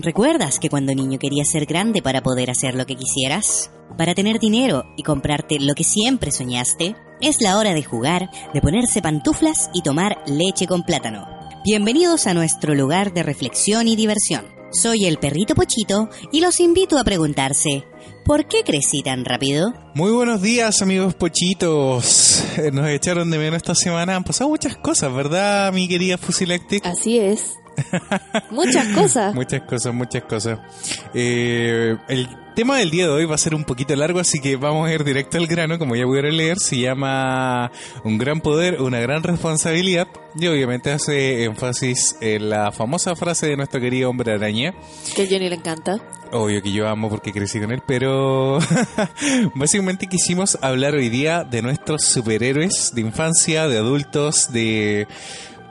¿Recuerdas que cuando niño querías ser grande para poder hacer lo que quisieras? Para tener dinero y comprarte lo que siempre soñaste? Es la hora de jugar, de ponerse pantuflas y tomar leche con plátano. Bienvenidos a nuestro lugar de reflexión y diversión. Soy el perrito Pochito y los invito a preguntarse, ¿por qué crecí tan rápido? Muy buenos días amigos pochitos. Eh, Nos echaron de menos esta semana. Han pasado muchas cosas, ¿verdad, mi querida Fusilactic? Así es. Muchas cosas. Muchas cosas, muchas cosas. Eh, el tema del día de hoy va a ser un poquito largo, así que vamos a ir directo al grano, como ya pudieron leer, se llama Un gran poder, una gran responsabilidad, y obviamente hace énfasis en la famosa frase de nuestro querido hombre araña, Que a Johnny le encanta. obvio que yo amo porque crecí con él, pero básicamente quisimos hablar hoy día de nuestros superhéroes de infancia, de adultos, de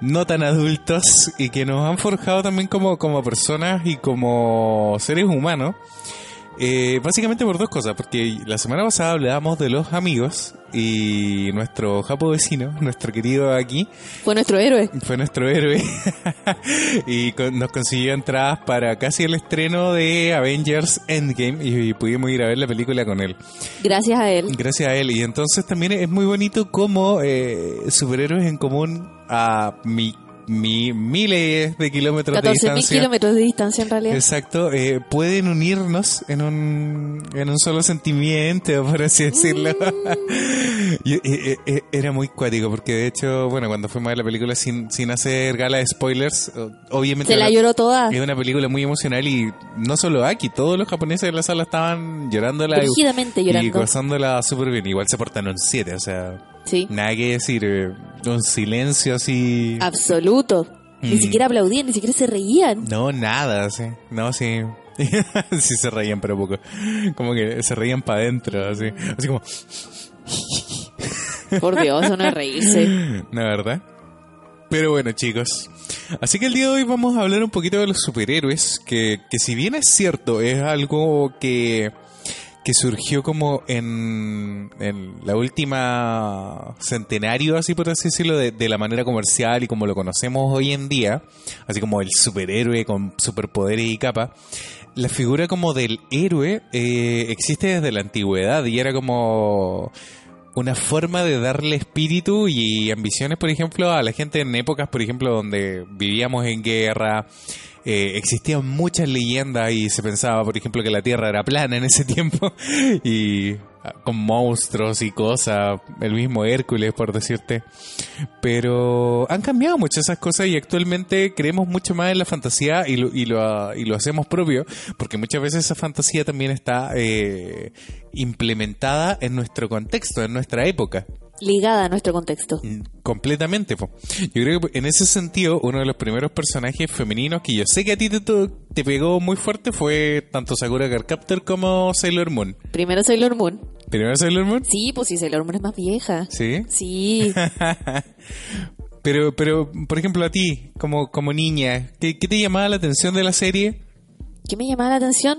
no tan adultos y que nos han forjado también como, como personas y como seres humanos. Eh, básicamente por dos cosas, porque la semana pasada hablábamos de los amigos y nuestro japo vecino, nuestro querido aquí, Fue nuestro héroe. fue nuestro héroe y con- nos consiguió entradas para casi el estreno de Avengers Endgame y, pudimos ir a ver la película con él. Gracias a él. Gracias a él. Y entonces también es muy bonito como eh, superhéroes en común a mi, mi- miles de kilómetros de 14.000 distancia. kilómetros de distancia en realidad. Exacto, eh, pueden unirnos en un, en un solo sentimiento, por así decirlo. Y, eh, eh, eh, era muy cuático, porque de hecho, bueno, cuando fuimos a ver la película sin, sin hacer gala de spoilers, obviamente Se la lloró toda. es una película muy emocional y no solo aquí, todos los japoneses de la sala estaban llorándola y, Rígidamente y llorando. gozándola súper bien. Igual se portaron 7, o sea, Sí. nada que decir, eh, un silencio así. Absoluto. Ni Mm. siquiera aplaudían, ni siquiera se reían. No, nada, sí. No, sí. sí se reían, pero poco. Como que se reían para adentro, así. Así como, Por Dios, eso no es reírse. la verdad. Pero bueno, chicos. Así que el día de hoy vamos a hablar un poquito de los superhéroes, que, que si bien es cierto, es algo que, que surgió como en, en la última centenario, así por así decirlo, de, de la manera comercial y como lo conocemos hoy en día, así como el superhéroe con superpoderes y capa. La figura como del héroe eh, existe desde la antigüedad y era como una forma de darle espíritu y ambiciones, por ejemplo, a la gente en épocas, por ejemplo, donde vivíamos en guerra. Eh, existían muchas leyendas y se pensaba, por ejemplo, que la Tierra era plana en ese tiempo y ah, con monstruos y cosas, el mismo Hércules, por decirte. Pero han cambiado mucho esas cosas y actualmente creemos mucho más en la fantasía y lo, y lo, y lo hacemos propio, porque muchas veces esa fantasía también está eh, implementada en nuestro contexto, en nuestra época. Ligada a nuestro contexto. Mm, Completamente. po. Yo creo que en ese sentido, uno de los primeros personajes femeninos que yo sé que a ti te, te pegó muy fuerte fue tanto Sakura Card Captor como Sailor Moon. Primero Sailor Moon. ¿Primero Sailor Moon? Sí, pues sí, Sailor Moon es más vieja. Sí. Sí. Pero, pero, por ejemplo, a ti, como, como niña, ¿qué, qué te llamaba la atención de la serie? ¿Qué me llamaba la atención?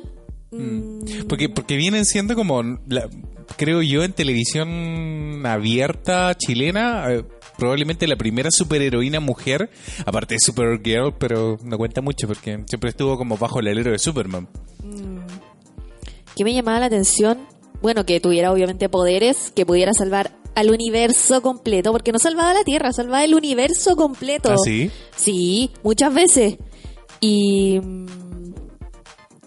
Mm, Porque, porque vienen siendo como, la- creo yo, en televisión abierta chilena, eh, probablemente la primera superheroína mujer, aparte de Supergirl, pero no cuenta mucho porque siempre estuvo como bajo el alero de Superman. ¿Qué me llamaba la atención? Bueno, que tuviera obviamente poderes, que pudiera salvar al universo completo, porque no salvaba la Tierra, salvaba el universo completo. ¿Ah, sí? Sí, muchas veces. Y, mm,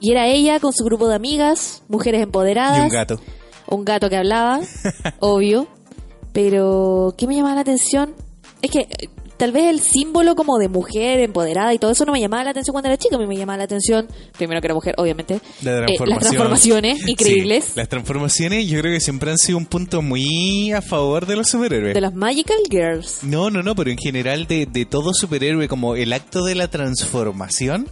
y era ella con su grupo de amigas, mujeres empoderadas. Y un gato. Un gato que hablaba, obvio. Pero, ¿qué me llamaba la atención? Es que tal vez el símbolo como de mujer empoderada y todo eso no me llamaba la atención cuando era chica. A mí me llamaba la atención, primero que era mujer, obviamente. La eh, las transformación. transformaciones increíbles Sí, las transformaciones yo creo que siempre han sido un punto muy a favor de los superhéroes. de las Magical Girls. No, no, no, pero en general de, de todo superhéroe, como el acto de la transformación,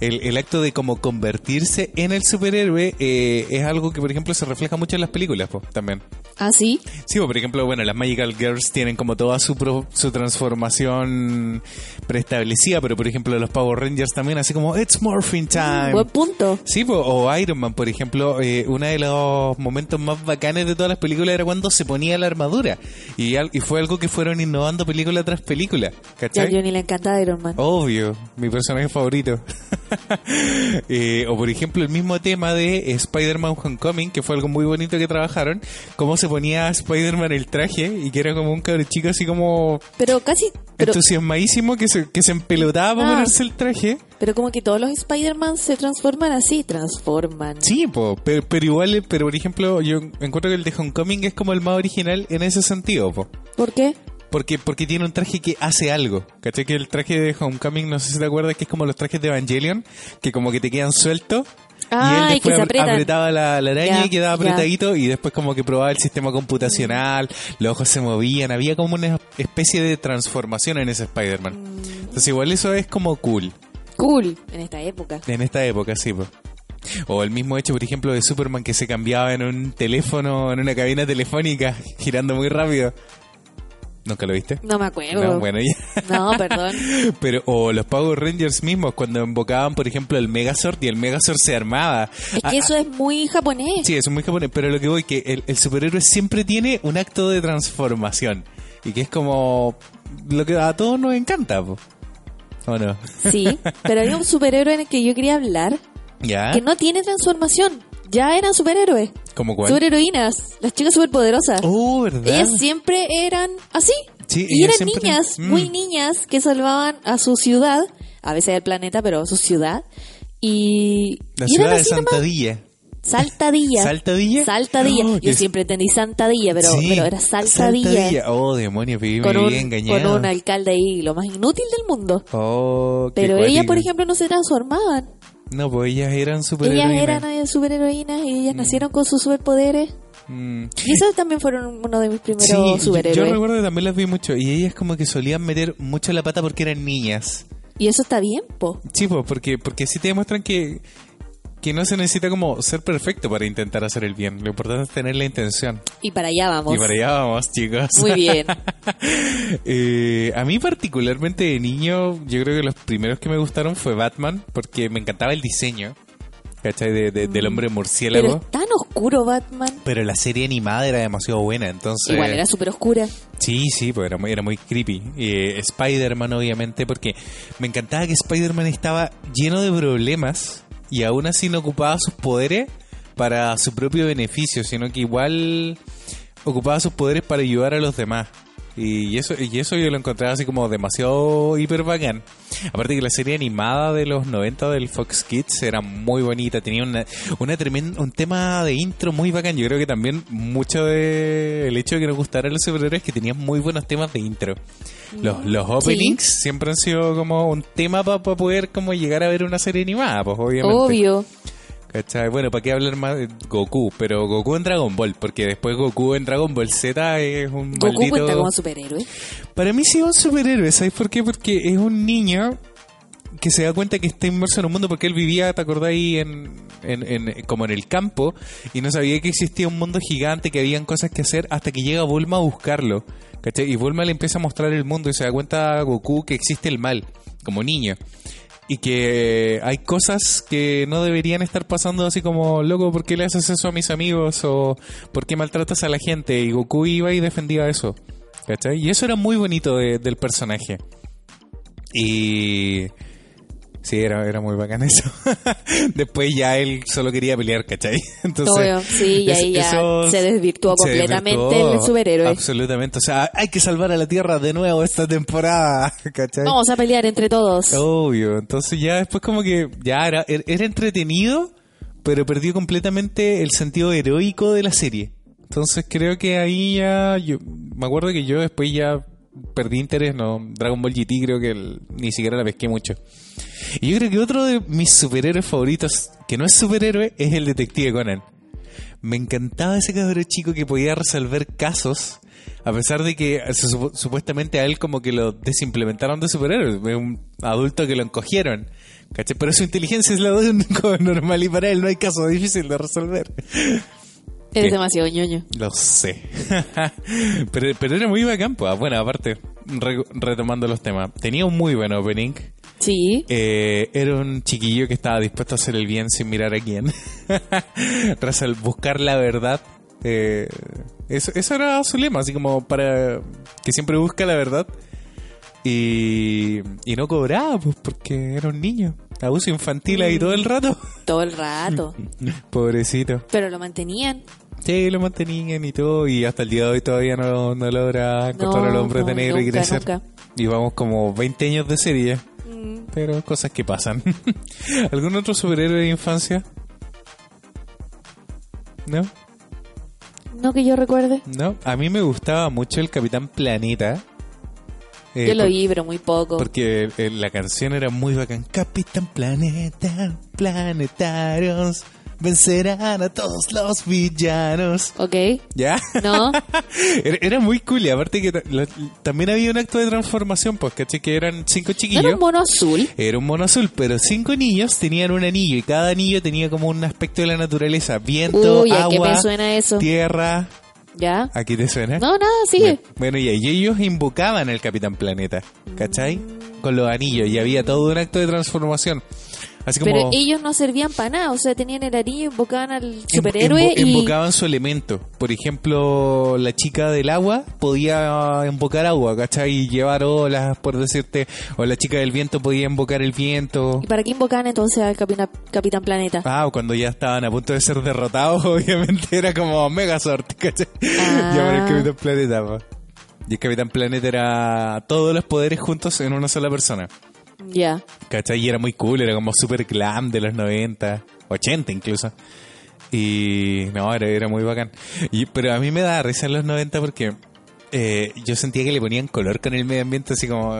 el, el acto de como convertirse en el superhéroe, eh, es algo que, por ejemplo, se refleja mucho en las películas, también. ¿Ah, sí? Sí, por ejemplo, bueno, las Magical Girls tienen como toda su, pro- su transformación preestablecida, pero por ejemplo los Power Rangers también, así como It's Morphin Time. Buen punto. Sí, po, o Iron Man, por ejemplo, eh, uno de los momentos más bacanes de todas las películas era cuando se ponía la armadura. Y, al- y fue algo que fueron innovando película tras película. Ya a ¿Cachai? Johnny le encanta Iron Man. Obvio, mi personaje favorito. Eh, o por ejemplo el mismo tema de Spider-Man Homecoming, que fue algo muy bonito que trabajaron, cómo se ponía Spider-Man el traje y que era como un cabrón chico así como Pero casi... Pero, entusiasmadísimo que se, que se empelotaba para Ah. ponerse el traje. pero como que todos los Spider-Man se transforman así, transforman. Sí, po, pero, pero igual, pero por ejemplo, yo encuentro que el de Homecoming es como el más original en ese sentido, po. ¿Por qué? Porque, porque tiene un traje que hace algo. ¿Cachai? Que el traje de Homecoming, no sé si te acuerdas, que es como los trajes de Evangelion, que como que te quedan sueltos. Ah, y él y que después apretaba la, la araña y quedaba apretadito y después como que probaba el sistema computacional, los ojos se movían, había como una especie de transformación en ese Spider-Man. Entonces igual eso es como cool. Cool. En esta época. En esta época, sí, pues. O el mismo hecho, por ejemplo, de Superman que se cambiaba en un teléfono, en una cabina telefónica, girando muy rápido. ¿Nunca lo viste? No me acuerdo. No, bueno, ya. No, perdón. Pero, o los Power Rangers mismos, cuando invocaban, por ejemplo, el Megazord y el Megazord se armaba. Es que eso es muy japonés. Sí, eso es muy japonés, pero lo que voy que el, el superhéroe siempre tiene un acto de transformación. Y que es como lo que a todos nos encanta, po. ¿o no? Sí, pero hay un superhéroe en el que yo quería hablar ¿Ya? que no tiene transformación. Ya eran superhéroes. ¿Cómo cuál? Superheroínas. Las chicas superpoderosas. Oh, ¿verdad? Ellas siempre eran así. Sí, y eran siempre- niñas, Mm. muy niñas, que salvaban a su ciudad, a veces al planeta, pero a su ciudad. Y, La y ciudad eran de así nomás. Santadilla. Saltadilla. ¿Saltadilla? Saltadilla. Oh, Yo es- siempre entendí Santadilla, pero, Sí, pero era Saltadilla. Oh, demonios, viví Con me un, engañado. con un alcalde ahí, lo más inútil del mundo. Oh, qué Pero ellas, por ejemplo, no se transformaban. No, pues ellas eran superhéroes. Ellas eran superheroínas y ellas nacieron con sus superpoderes. Mm. Y esas también fueron uno de mis primeros Sí, yo, yo superhéroes. recuerdo que también las vi mucho. Y ellas como que solían meter mucho la pata porque eran niñas. Y eso está bien, po. Sí, pues, porque, porque sí te demuestran que, que no se necesita como ser perfecto para intentar hacer el bien. Lo importante es tener la intención. Y para allá vamos. Y para allá vamos, chicos. Muy bien. Eh, a mí particularmente de niño, yo creo que los primeros que me gustaron fue Batman, porque me encantaba el diseño, ¿cachai? De, de- del hombre Pero murciélago. es tan oscuro Batman. Pero la serie animada era demasiado buena, entonces... Igual era súper oscura. Sí, sí, pues era muy, era muy creepy. Eh, Spider-Man, obviamente, porque me encantaba que Spider-Man estaba lleno de problemas y aún así no ocupaba sus poderes para su propio beneficio, sino que igual ocupaba sus poderes para ayudar a los demás. Y eso, y eso yo lo encontraba así como demasiado hiper bacán. Aparte que la serie animada de los 90 del Fox Kids era muy bonita, tenía una, una tremenda, un tema de intro muy bacán. Yo creo que también mucho de el hecho de que nos gustaran los superhéroes es que tenían muy buenos temas de intro. Los, los openings siempre han sido como un tema para poder como llegar a ver una serie animada, pues obviamente. Obvio. ¿Cachai? Bueno, ¿para qué hablar más de Goku? Pero Goku en Dragon Ball, porque después Goku en Dragon Ball Z es un Goku maldito... cuenta como superhéroe. Para mí sí es un superhéroe, ¿sabes por qué? Porque es un niño que se da cuenta que está inmerso en un mundo porque él vivía, ¿te acordás ahí? En, en- en- como en el campo y no sabía que existía un mundo gigante, que habían cosas que hacer hasta que llega Bulma a buscarlo. ¿cachai? Y Bulma le empieza a mostrar el mundo y se da cuenta a Goku que existe el mal, como niño. Y que hay cosas que no deberían estar pasando así como, loco, ¿por qué le haces eso a mis amigos? O ¿por qué maltratas a la gente? Y Goku iba y defendía eso. ¿Cachai? Y eso era muy bonito de- del personaje. Y... Sí, era, era muy bacán eso. Después ya él solo quería pelear, ¿cachai? Entonces, Obvio, sí, y ahí ya se desvirtuó se completamente desvirtuó el superhéroe. Absolutamente. O sea, hay que salvar a la Tierra de nuevo esta temporada, ¿cachai? Vamos a pelear entre todos. Obvio. Entonces ya después como que ya era, er- era entretenido, pero perdió completamente el sentido heroico de la serie. Entonces creo que ahí ya... Yo, me acuerdo que yo después ya perdí interés, no Dragon Ball GT creo que el- ni siquiera la pesqué mucho. Y yo creo que otro de mis superhéroes favoritos, que no es superhéroe, es el detective Conan. Me encantaba ese cabrón chico que podía resolver casos, a pesar de que supuestamente a él como que lo desimplementaron de superhéroe. Un adulto que lo encogieron. ¿cachai? Pero su inteligencia es la de un normal y para él no hay caso difícil de resolver. Eres ¿Qué? demasiado ñoño. Lo sé. pero, pero era muy bacán, pues. Bueno, aparte, re- retomando los temas. Tenía un muy buen opening. Sí. Eh, era un chiquillo que estaba dispuesto a hacer el bien sin mirar a quién. Tras el buscar la verdad. eh, eso, eso era su lema, así como para que siempre busca la verdad. Y, y no cobraba, pues porque era un niño. Abuso infantil ahí todo el rato. Todo el rato. Pobrecito. Pero lo mantenían. Sí, lo mantenían y todo, y hasta el día de hoy todavía no, no logra encontrar No, al hombre de negro y crecer. nunca. Y vamos como 20 años de serie, Mm, pero cosas que pasan. ¿Algún otro superhéroe de infancia? ¿No? No que yo recuerde. ¿No? A mí me gustaba mucho el Capitán Planeta. Eh, yo lo por- vi, pero muy poco. Porque eh, la canción era muy bacán. Capitán Planeta, planetarios, vencerán a todos los villanos. ¿Ok? ¿Ya? ¿No? Era, era muy cool y aparte que lo- también había un acto de transformación, pues, ¿cachai? Que eran cinco ¿No chiquillos. era un mono azul? Era un mono azul, pero cinco niños tenían un anillo y cada anillo tenía como un aspecto de la naturaleza. Viento, Uy, ¿a qué agua, me suena eso? tierra. ¿Ya? ¿Aquí te suena? No, nada, sigue. Bueno, y ellos invocaban al Capitán Planeta, ¿cachai? Con los anillos y había todo un acto de transformación. Así como... Pero ellos no servían para nada, o sea, tenían el anillo, invocaban al superhéroe invo- y... Invocaban su elemento. Por ejemplo, la chica del agua podía invocar agua, ¿cachai? Y llevar olas, por decirte. O la chica del viento podía invocar el viento. ¿Y para qué invocaban entonces al Capitán, Capitán Planeta? Ah, cuando ya estaban a punto de ser derrotados, obviamente era como Megazord, ¿cachai? Ah. Llamar al Capitán Planeta. Y el Capitán Planeta era todos los poderes juntos en una sola persona. Ya. ¿Cachai? Y era muy cool, era como super glam de los 90, 80 incluso. Y no, era, era muy bacán. Y, pero a mí me da risa en los 90 porque eh, yo sentía que le ponían color con el medio ambiente, así como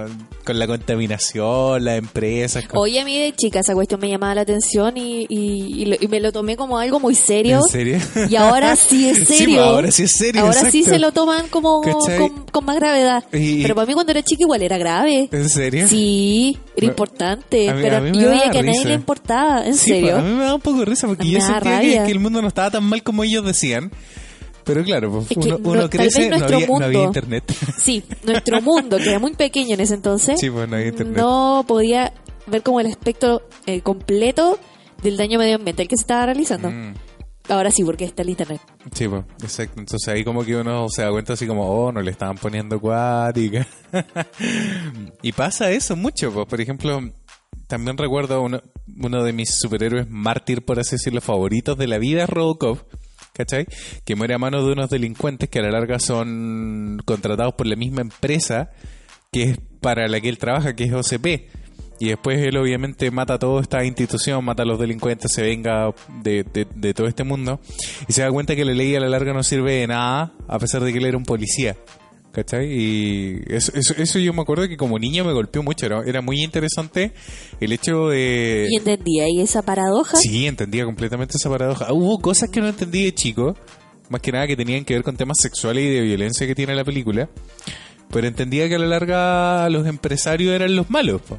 con la contaminación, las empresas. con- Oye, a mí de chica esa cuestión me llamaba la atención y, y- y lo- y me lo tomé como algo muy serio. ¿En serio? Y ahora sí es Sí, serio. pues, ahora sí es serio, Ahora sí se lo toman como con, con más gravedad. Pero para mí cuando era chica igual era grave. ¿En serio? Sí, era importante. a mí- pero a mí me yo veía que a nadie le importaba. ¿En Sí, serio? pues, a mí me da un poco de risa porque yo sentía que el mundo no estaba tan mal como ellos decían. Pero claro, pues, uno, no- uno crece, no había, no había mundo- internet. Sí, nuestro mundo, que era muy pequeño en ese entonces, Sí, pues, no había internet. no podía ver como el espectro eh, completo del daño medio ambiente el que se estaba realizando. Mm. Ahora sí, porque está el internet. Sí, pues, exacto. Entonces ahí como que uno se da cuenta así como, oh, no le estaban poniendo acuática. y pasa eso mucho, pues. Por ejemplo, también recuerdo uno, uno de mis superhéroes mártir, por así decirlo, favoritos de la vida, es Robocop. ¿Cachai? Que muere a manos de unos delincuentes que a la larga son contratados por la misma empresa que es para la que él trabaja, que es OCP. Y después él obviamente mata a toda esta institución, mata a los delincuentes, se venga de, de- de todo este mundo. Y se da cuenta que la ley a la larga no sirve de nada, a pesar de que él era un policía. ¿Cachai? Y eso, eso, eso yo me acuerdo que como niño me golpeó mucho. Era, era muy interesante el hecho de... Y entendía, y esa paradoja, Sí, entendía completamente esa paradoja. Hubo cosas que no entendí de chico, más que nada que tenían que ver con temas sexuales y de violencia que tiene la película. Pero entendía que a la larga los empresarios eran los malos. po.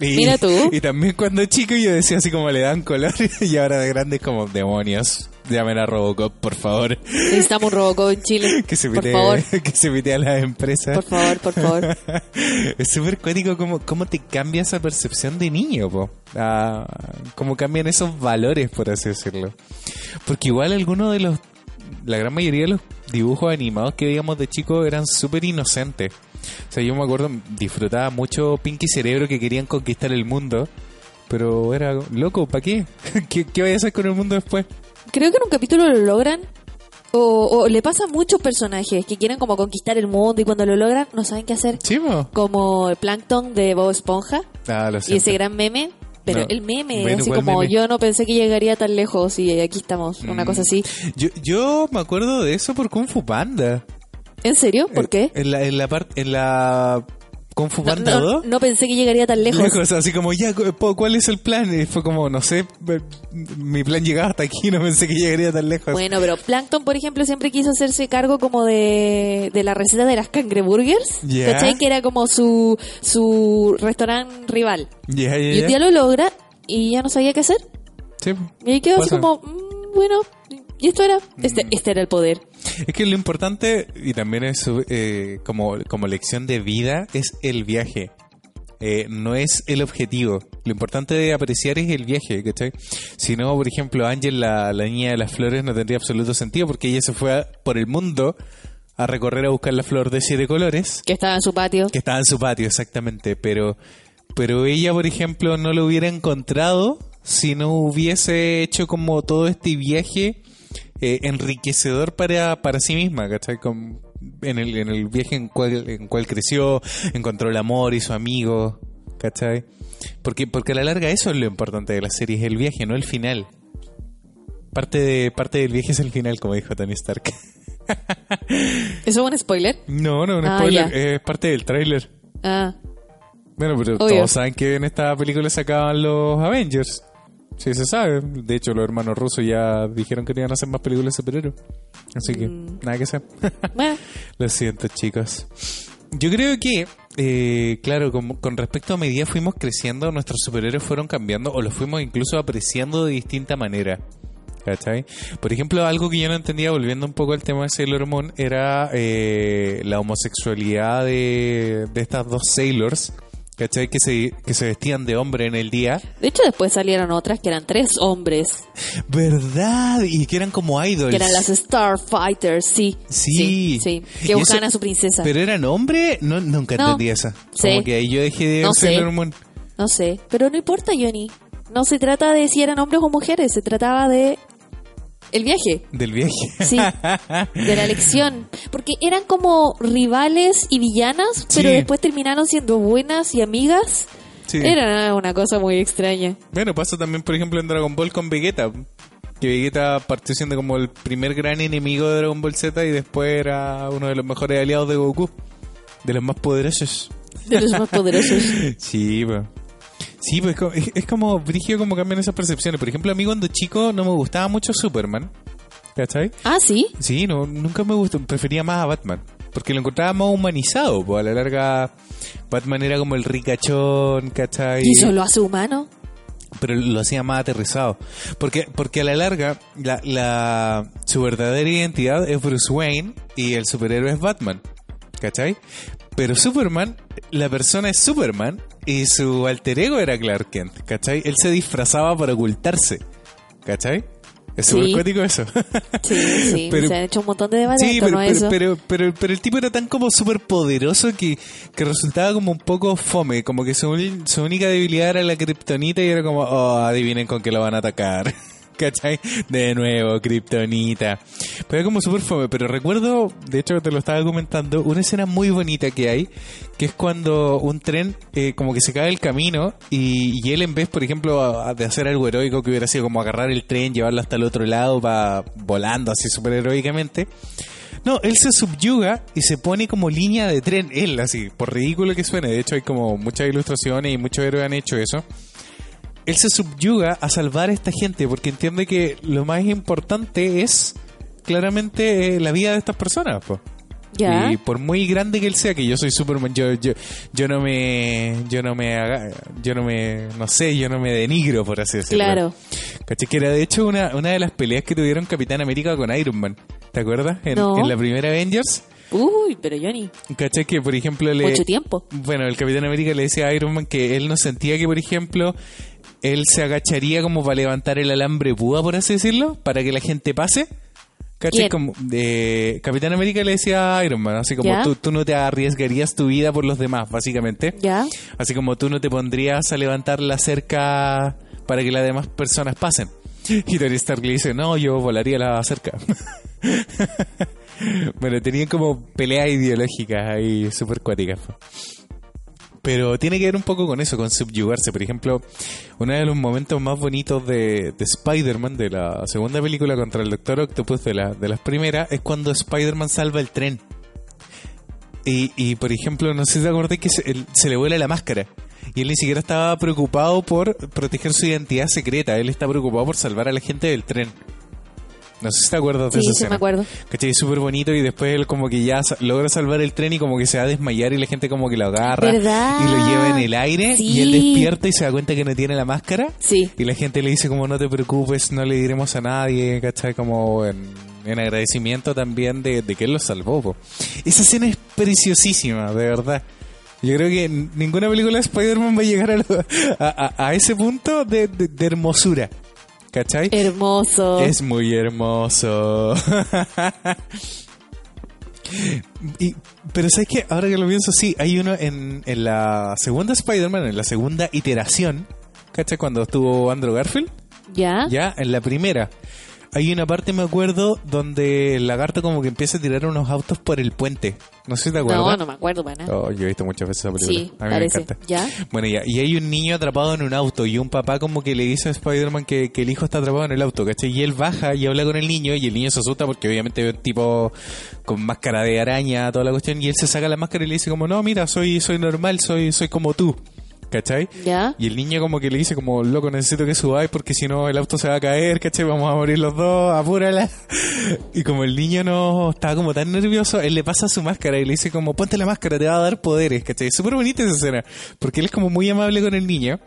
Y, Mira tú. Y también cuando chico yo decía así como le dan color y ahora de grande es como demonios. Llamen a Robocop, por favor. necesitamos un Robocop en Chile. Que se por mete, favor, que se mete a las empresas. por favor, por favor. es súper cuático cómo, cómo te cambia esa percepción de niño, po. Ah, cómo cambian esos valores, por así decirlo. Porque igual algunos de los, la gran mayoría de los dibujos animados que veíamos de chicos eran súper inocentes. O sea, yo me acuerdo, disfrutaba mucho Pinky Cerebro que querían conquistar el mundo. Pero era loco, ¿para qué? ¿qué? ¿Qué voy a hacer con el mundo después? Creo que en un capítulo lo logran. O, o le pasa a muchos personajes que quieren como conquistar el mundo y cuando lo logran no saben qué hacer. Po. Como el Plankton de Bob Esponja Ah, lo y ese gran meme. Pero No. el meme, Bueno, así ¿cuál como meme? yo no pensé que llegaría tan lejos y aquí estamos, una Mm. cosa así. Yo, yo me acuerdo de eso por Kung Fu Panda. ¿En serio? ¿Por qué? En la, en la parte, en la Kung Fu No, Panda no, 2. no pensé que llegaría tan lejos. Lejos, así como, ya, ¿cuál es el plan? Y fue como, no sé, eh, mi plan llegaba hasta aquí, no pensé que llegaría tan lejos. Bueno, pero Plankton, por ejemplo, siempre quiso hacerse cargo como de, de la receta de las cangreburgers. Ya. ¿Cachai? Que era como su, su restaurante rival. Y un día lo logra y ya no sabía qué hacer. Sí. Y ahí quedó así como, mm, bueno, Y esto era, este, este era el poder. Es que lo importante, y también es eh, como, como lección de vida, es el viaje. Eh, no es el objetivo. Lo importante de apreciar es el viaje, ¿cachai? Si no, por ejemplo, Ángel, la, la niña de las flores, no tendría absoluto sentido porque ella se fue a- por el mundo a recorrer a buscar la flor de siete colores Que estaba en su patio. que estaba en su patio, exactamente. Pero, pero ella, por ejemplo, no lo hubiera encontrado si no hubiese hecho como todo este viaje eh, enriquecedor para, para sí misma, ¿cachai? Con- en, el, en el viaje en cual, en cual creció, encontró el amor y su amigo, ¿cachai? Porque, porque a la larga eso es lo importante de la serie, es el viaje, no el final. Parte, de, parte del viaje es el final, como dijo Tony Stark. ¿Eso es un spoiler? No, no, no Ah, spoiler, es parte del tráiler. Ah, Bueno, pero Obvio. todos saben que en esta película se acaban los Avengers. Sí, se sabe. De hecho, los hermanos rusos ya dijeron que no iban a hacer más películas de superhéroes. Así que, Mm. nada que hacer. Lo siento, chicos. Yo creo que, eh, claro, con, con respecto a medida fuimos creciendo, nuestros superhéroes fueron cambiando o los fuimos incluso apreciando de distinta manera. ¿Cachai? Por ejemplo, algo que yo no entendía, volviendo un poco al tema de Sailor Moon, era eh, la homosexualidad de, de estas dos Sailors. ¿Cachai? Que se, que se vestían de hombre en el día. de hecho después salieron otras que eran tres hombres, ¿Verdad? Y que eran como idols. que eran las Starfighters, sí. Sí. Sí, sí, Y que buscaban eso- a su princesa. ¿Pero eran hombre? No, nunca No. entendí esa. Sí. Como que ahí yo dejé de No. Sailor Moon. No sé, pero no importa, Johnny. No se trata de si eran hombres o mujeres, se trataba de el viaje. Del viaje. Sí, de la elección. Porque eran como rivales y villanas, pero después terminaron siendo buenas y amigas. Sí. Era una cosa muy extraña. Bueno, pasa también, por ejemplo, en Dragon Ball con Vegeta. Que Vegeta partió siendo como el primer gran enemigo de Dragon Ball Z y después era uno de los mejores aliados de Goku. De los más poderosos. De los más poderosos. Sí, pues. Sí, pues es co- es, es como brígido como cambian esas percepciones. Por ejemplo, a mí cuando chico no me gustaba mucho Superman. ¿Cachai? Ah, sí. Sí, no, nunca me gustó. Prefería más a Batman. Porque lo encontraba más humanizado. Pues a la larga, Batman era como el ricachón, ¿cachai? Y eso lo hace humano. pero lo hacía más aterrizado. Porque, porque a la larga, la, la, su verdadera identidad es Bruce Wayne y el superhéroe es Batman. ¿Cachai? Pero Superman, la persona es Superman y su alter ego era Clark Kent. ¿Cachai? Él se disfrazaba para ocultarse. ¿Cachai? Es Sí. súper cuático eso. Sí, sí. Pero- se han hecho un montón de debates Sí, pero, pero, eso. pero, pero, pero el tipo era tan como súper poderoso que, que resultaba como un poco fome, como que su única debilidad era la kriptonita y era como, oh, adivinen con qué lo van a atacar. ¿Cachai? De nuevo, kriptonita. Pero como súper fome, pero recuerdo, de hecho te lo estaba comentando, una escena muy bonita que hay, que es cuando un tren eh, como que se cae el camino y, y él en vez, por ejemplo, de hacer algo heroico que hubiera sido como agarrar el tren, llevarlo hasta el otro lado, va volando así súper heroicamente, no, él se subyuga y se pone como línea de tren, él así, por ridículo que suene, de hecho hay como muchas ilustraciones y muchos héroes han hecho eso. Él se subyuga a salvar a esta gente porque entiende que lo más importante es claramente eh, la vida de estas personas. po. ya. Y por muy grande que él sea, que yo soy Superman, yo, yo, yo no me, yo no me haga, yo no me, no sé, yo no me denigro por así decirlo. Claro. ¿Cachai? Que era de hecho una, una de las peleas que tuvieron Capitán América con Iron Man. ¿Te acuerdas? En, No. en la primera Avengers. Uy, pero Johnny, ¿Cachai? Que por ejemplo le. mucho tiempo. Bueno, el Capitán América le decía a Iron Man que él no sentía que, por ejemplo, él se agacharía como para levantar el alambre púa, por así decirlo, para que la gente pase. ¿Cachai? Eh, Capitán América le decía a Iron Man, así como tú, tú no te arriesgarías tu vida por los demás, básicamente. Ya. Así como tú no te pondrías a levantar la cerca para que las demás personas pasen. Y Tony Stark le dice, no, yo volaría la cerca. bueno, tenían como peleas ideológicas ahí súper cuáticas. Pero tiene que ver un poco con eso, con subyugarse. Por ejemplo, uno de los momentos más bonitos de, de Spider-Man, de la segunda película contra el Doctor Octopus, de, la, de las primeras, es cuando Spider-Man salva el tren. Y, y, por ejemplo, no sé si te acordás que se, se le vuela la máscara. Y él ni siquiera estaba preocupado por proteger su identidad secreta. Él está preocupado por salvar a la gente del tren. No sé si te acuerdas de Sí, esa sí escena. me acuerdo. ¿Cachai? Es súper bonito y después él como que ya logra salvar el tren y como que se va a desmayar y la gente como que lo agarra ¿Verdad? y lo lleva en el aire Sí. y él despierta y se da cuenta que no tiene la máscara. Sí. Y la gente le dice como no te preocupes, no le diremos a nadie, ¿cachai? Como en, en agradecimiento también de, de que él lo salvó. po. Esa escena es preciosísima, de verdad. Yo creo que ninguna película de Spider-Man va a llegar a, lo- a- a- a ese punto de, de- de hermosura. ¿Cachai? Hermoso. Es muy hermoso. Y- pero sabes que ahora que lo pienso, sí, hay uno en, en la segunda Spider-Man, en la segunda iteración, ¿cachai? Cuando estuvo Andrew Garfield, ¿Ya? ya, en la primera. Hay una parte, me acuerdo, donde el lagarto como que empieza a tirar unos autos por el puente. No sé si te acuerdas. No, no me acuerdo para nada. Oh, yo he visto muchas veces esa película. Sí, a mí parece. me encanta. ¿Ya? Bueno, ya. Y hay un niño atrapado en un auto y un papá como que le dice a Spider-Man que, que el hijo está atrapado en el auto, ¿cachai? Y él baja y habla con el niño y el niño se asusta porque obviamente ve un tipo con máscara de araña, toda la cuestión, y él se saca la máscara y le dice como, no, mira, soy, soy normal, soy, soy como tú. ¿Cachai? ¿Ya? Y el niño como que le dice como, loco, necesito que subáis porque si no el auto se va a caer, ¿cachai? Vamos a morir los dos, apúrala. Y como el niño no estaba como tan nervioso, él le pasa su máscara y le dice como, ponte la máscara, te va a dar poderes, ¿cachai? Súper bonita esa escena, porque él es como muy amable con el niño.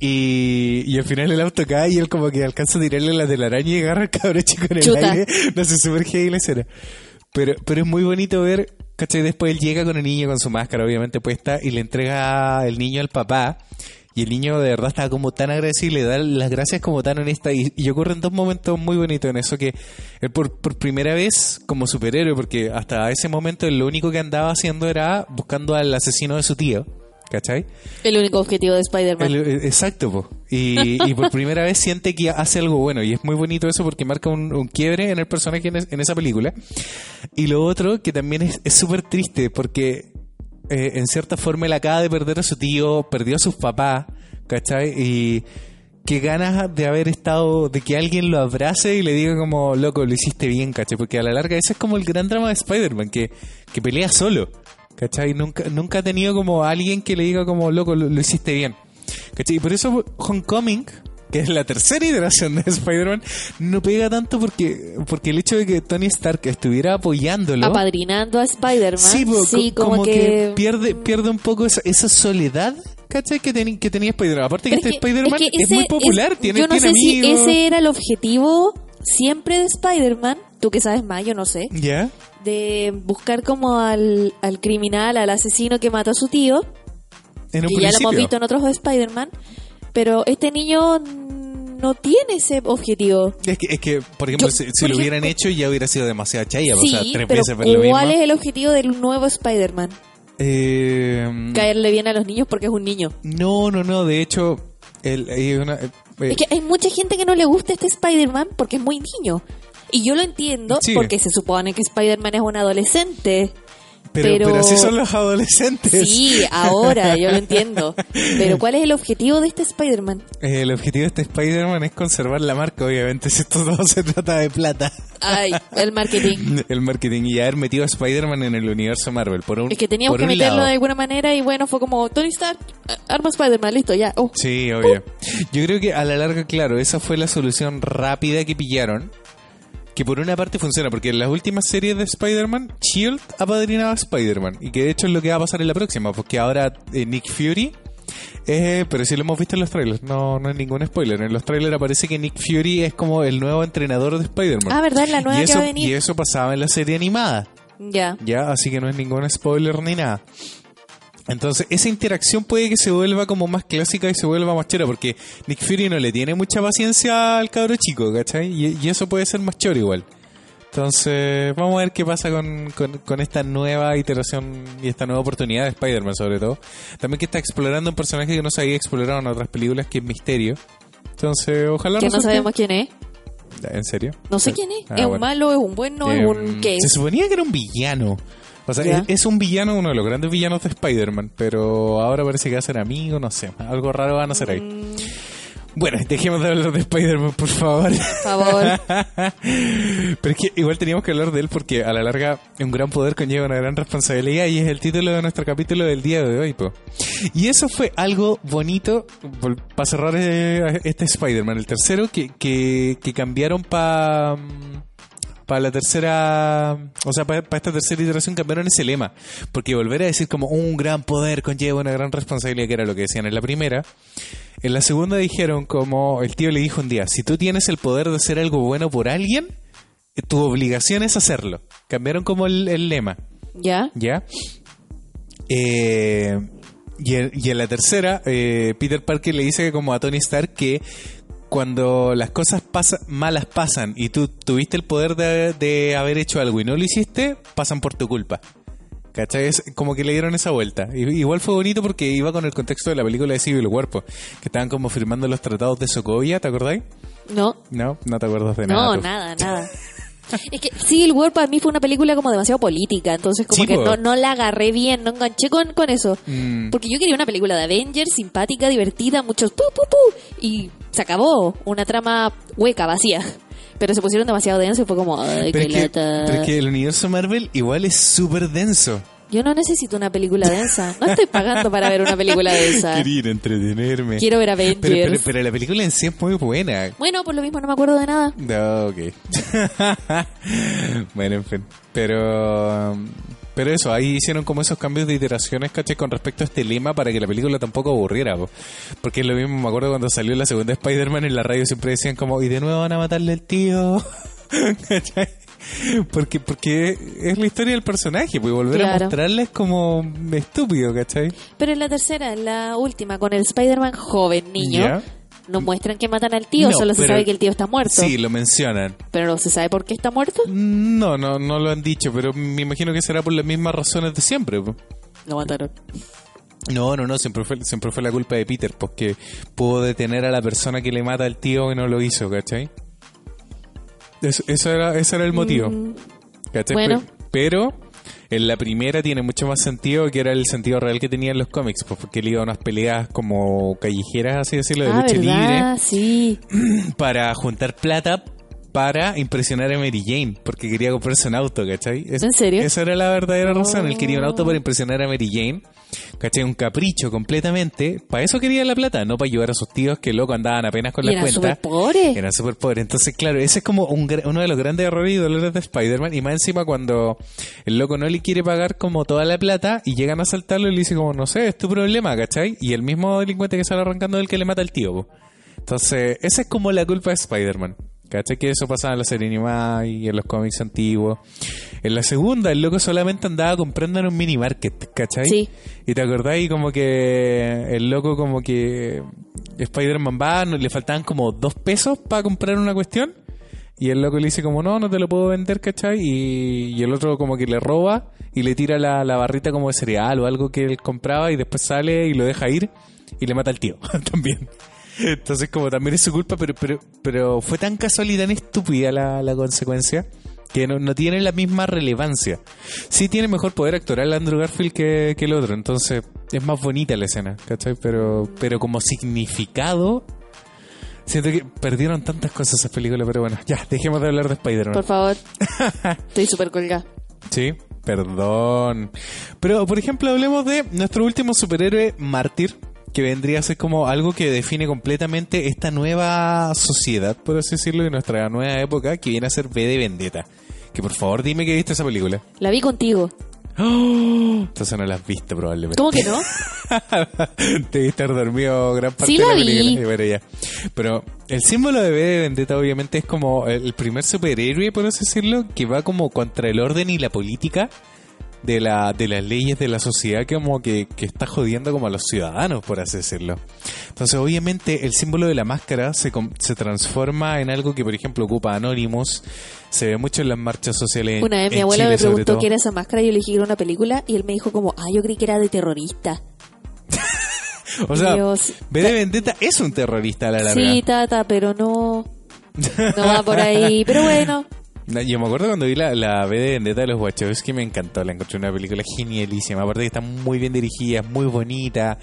Y, y al final el auto cae y él como que alcanza a tirarle la telaraña y agarra al cabrón chico en el Chuta. aire. No sé, súper heavy la escena. Pero, pero es muy bonito ver, ¿cachai? Después él llega con el niño con su máscara, obviamente puesta, y le entrega el niño al papá. Y el niño de verdad está como tan agradecido y le da las gracias como tan honesta. Y, y ocurren dos momentos muy bonitos en eso que él por, por primera vez como superhéroe, porque hasta ese momento lo único que andaba haciendo era buscando al asesino de su tío. ¿Cachai? El único objetivo de Spider-Man. Eh, exacto, po. Y, y por primera vez siente que hace algo bueno. Y es muy bonito eso porque marca un, un quiebre en el personaje en, es- en esa película. Y lo otro que también es es súper triste porque eh, en cierta forma él acaba de perder a su tío, perdió a sus papás, ¿cachai? Y qué ganas de haber estado, de que alguien lo abrace y le diga como, loco, lo hiciste bien, ¿cachai? Porque a la larga ese es como el gran drama de Spider-Man, que, que pelea solo, ¿cachai? Nunca, nunca ha tenido como alguien que le diga como, loco, lo, lo hiciste bien, ¿cachai? Y por eso Homecoming, que es la tercera iteración de Spider-Man, no pega tanto porque, porque el hecho de que Tony Stark estuviera apoyándolo... Apadrinando a Spider-Man. Sí, sí, co- como, que... pierde, pierde un poco esa, esa soledad, ¿cachai? Que, teni- que tenía Spider-Man. Aparte que este Spider-Man es es, que ese muy popular, es- tiene, Yo no tiene sé si amigos. ese era el objetivo siempre de Spider-Man, tú que sabes más, yo no sé, ¿Ya? de buscar como al, al criminal, al asesino que mató a su tío, En un que ya lo hemos visto en otros Spider-Man, pero este niño no tiene ese objetivo. Es que, es que, por ejemplo, Yo, si, si por lo hubieran hecho ya hubiera sido demasiado chaya, sí, o sea, tres pero veces ver lo ¿cuál mismo. es el objetivo del nuevo Spider-Man? Eh, Caerle bien a los niños porque es un niño. no, no, no, de hecho, el, hay una, eh, Es que hay mucha gente que no le gusta este Spider-Man porque es muy niño. Y yo lo entiendo Sí. porque se supone que Spider-Man es un adolescente. pero, pero- pero así son los adolescentes. Sí, ahora, yo lo entiendo. Pero ¿cuál es el objetivo de este Spider-Man? Eh, El objetivo de este Spider-Man es conservar la marca, obviamente, si esto todo se trata de plata. Ay, el marketing. El marketing y haber metido a Spider-Man en el universo Marvel. Por un, Es que teníamos por que meterlo lado. de alguna manera y bueno, fue como Tony Stark, arma Spider-Man, listo, ya. Oh. Sí, obvio. Yo creo que a la larga, claro, esa fue la solución rápida que pillaron. Que por una parte funciona, porque en las últimas series de Spider-Man, Shield apadrinaba a Spider-Man. Y que de hecho es lo que va a pasar en la próxima, porque ahora eh, Nick Fury. eh, pero sí lo hemos visto en los trailers, no, no es ningún spoiler. En los trailers aparece que Nick Fury es como el nuevo entrenador de Spider-Man. Ah, ¿verdad? La nueva y que eso, va a venir. Y eso pasaba en la serie animada. Ya. Ya, así que no es ningún spoiler ni nada. Entonces, esa interacción puede que se vuelva como más clásica y se vuelva más chora, porque Nick Fury no le tiene mucha paciencia al cabro chico, ¿cachai? Y, y eso puede ser más choro igual. Entonces, vamos a ver qué pasa con, con- con esta nueva iteración y esta nueva oportunidad de Spider-Man, sobre todo. También que está explorando un personaje que no se había explorado en otras películas, que es Misterio. Entonces, ojalá Que no sabemos quién es. ¿En serio? No sé quién es. Ah, ¿Es un malo? ¿Es un bueno? ¿Es Eh, un qué? Se suponía que era un villano. O sea, Ya. es, un villano, uno de los grandes villanos de Spider-Man, pero ahora parece que va a ser amigo, no sé. Algo raro van a hacer ahí. Mm, Bueno, dejemos de hablar de Spider-Man, por favor. Por favor. Pero es que igual teníamos que hablar de él porque a la larga un gran poder conlleva una gran responsabilidad y es el título de nuestro capítulo del día de hoy. Po. Y eso fue algo bonito para cerrar eh, este Spider-Man, el tercero, que, que, que cambiaron para para la tercera, o sea, para esta tercera iteración cambiaron ese lema, porque volver a decir como un gran poder conlleva una gran responsabilidad, que era lo que decían en la primera, en la segunda dijeron como el tío le dijo un día, si tú tienes el poder de hacer algo bueno por alguien, eh, tu obligación es hacerlo. Cambiaron como el, el lema, ¿Ya? ¿ya? Eh, y, en, y en la tercera, eh, Peter Parker le dice como a Tony Stark que cuando las cosas pasa- malas pasan y tú tuviste el poder de, de haber hecho algo y no lo hiciste, pasan por tu culpa. ¿Cachai? Es como que le dieron esa vuelta. Igual fue bonito porque iba con el contexto de la película de Civil War, que estaban como firmando los tratados de Sokovia, ¿te acordáis? No. No, no te acuerdas de nada. No, tú. nada, nada. Es que Civil War para mí fue una película como demasiado política, entonces como Sí, que no, no la agarré bien, no enganché con, con eso. Mm. Porque yo quería una película de Avengers, simpática, divertida, muchos pu, pu, pu, y se acabó. Una trama hueca, vacía. Pero se pusieron demasiado denso y fue como, ay, Pero es, que, pero es que el universo Marvel igual es súper denso. Yo no necesito una película densa. No estoy pagando para ver una película densa. Quería ir a entretenerme. Quiero ver Avengers. Pero, pero, pero la película en sí es muy buena. Bueno, por lo mismo no me acuerdo de nada. No, ok. bueno, en fin. Pero. Pero eso, ahí hicieron como esos cambios de iteraciones, caché, con respecto a este lema para que la película tampoco aburriera. po. Porque es lo mismo, me acuerdo cuando salió la segunda Spider-Man en la radio siempre decían como, y de nuevo van a matarle al tío. ¿Cachai? Porque, porque es la historia del personaje, pues volver a Claro. mostrarles como estúpido, ¿cachai? Pero en la tercera, en la última, con el Spider-Man joven, niño, Ya. no muestran que matan al tío, No, solo se sabe que el tío está muerto. Sí, lo mencionan. Pero no se sabe por qué está muerto. No, no, no lo han dicho, pero me imagino que será por las mismas razones de siempre. Lo mataron. No, no, no, siempre fue, siempre fue la culpa de Peter, porque pudo detener a la persona que le mata al tío y no lo hizo, ¿cachai? Eso, eso era, ese era el motivo. ¿cachai? bueno. Pe- Pero en la primera tiene mucho más sentido que era el sentido real que tenía en los cómics, pues, porque él iba a unas peleas como callejeras, así decirlo, de ah, lucha libre, para juntar plata para impresionar a Mary Jane, porque quería comprarse un auto, ¿cachai? Es- ¿En serio? Esa era la verdadera razón. Él quería un auto para impresionar a Mary Jane, ¿cachai? Un capricho completamente. Para eso quería la plata, no para ayudar a sus tíos que loco andaban apenas con Y las eran cuentas. súper pobres. Eran súper pobres. Entonces, claro, ese es como un uno de los grandes errores y dolores de Spider-Man. Y más encima cuando el loco no le quiere pagar como toda la plata y llegan a asaltarlo y le dice como, no sé, es tu problema, ¿cachai? Y el mismo delincuente que sale arrancando es el que le mata al tío. po. Entonces, esa es como la culpa de Spider-Man. ¿Cachai? Que eso pasaba en la serie animada y en los cómics antiguos. En la segunda, el loco solamente andaba comprando en un mini market, ¿cachai? Sí. Y te acordás y como que el loco como que Spider-Man va, le faltaban como dos pesos para comprar una cuestión. Y el loco le dice como, no, no te lo puedo vender, ¿cachai? Y, y el otro como que le roba y le tira la, la barrita como de cereal o algo que él compraba y después sale y lo deja ir y le mata al tío también. Entonces como también es su culpa, pero, pero, pero fue tan casual y tan estúpida la, la consecuencia que no, no tiene la misma relevancia. Sí tiene mejor poder actoral Andrew Garfield que, que el otro, entonces es más bonita la escena, ¿cachai? Pero, pero como significado, siento que perdieron tantas cosas esas películas, pero bueno, ya, dejemos de hablar de Spider-Man. Por favor. Estoy súper colgada. Sí, perdón. Pero, por ejemplo, hablemos de nuestro último superhéroe, Mártir, que vendría a ser como algo que define completamente esta nueva sociedad, por así decirlo, y nuestra nueva época, que viene a ser V de Vendetta. Que por favor dime que viste esa película. La vi contigo. ¡Oh! Entonces no la has visto probablemente. ¿Cómo que no? Debiste estar dormido gran parte Sí de la película. Y bueno, ya. Pero el símbolo de V de Vendetta obviamente es como el primer superhéroe, por así decirlo, que va como contra el orden y la política de, la, de las leyes de la sociedad que como que, que está jodiendo como a los ciudadanos, por así decirlo. Entonces obviamente el símbolo de la máscara se, se transforma en algo que por ejemplo ocupa Anonymous, se ve mucho en las marchas sociales. Una vez mi abuela Chile, me preguntó qué era esa máscara y yo le dije que era una película y él me dijo como, ah, yo creí que era de terrorista. O sea, Dios. De Vendetta es un terrorista a la larga. Sí, tata, pero no... No va por ahí. Pero bueno, No, Yo me acuerdo cuando vi la, la B de Vendetta de los Wachowski, me encantó. La encontré una película genialísima. Aparte que está muy bien dirigida, es muy bonita.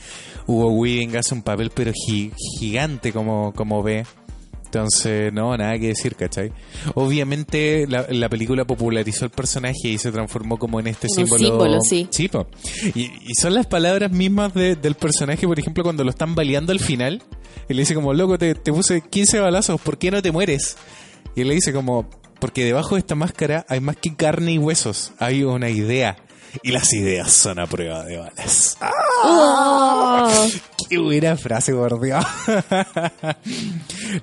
Hugo Weaving hace un papel pero gi- gigante como, como ve. Entonces, no, nada que decir, ¿cachai? Obviamente la, la película popularizó el personaje y se transformó como en este Un símbolo. símbolo, sí. po. Y, y son las palabras mismas de- del personaje, por ejemplo, cuando lo están baleando al final. Y le dice como, loco, te, te puse 15 balazos, ¿por qué no te mueres? Y él le dice como, porque debajo de esta máscara hay más que carne y huesos, hay una idea. Y las ideas son a prueba de balas. ¡Ah! Oh. ¡Qué buena frase, por Dios!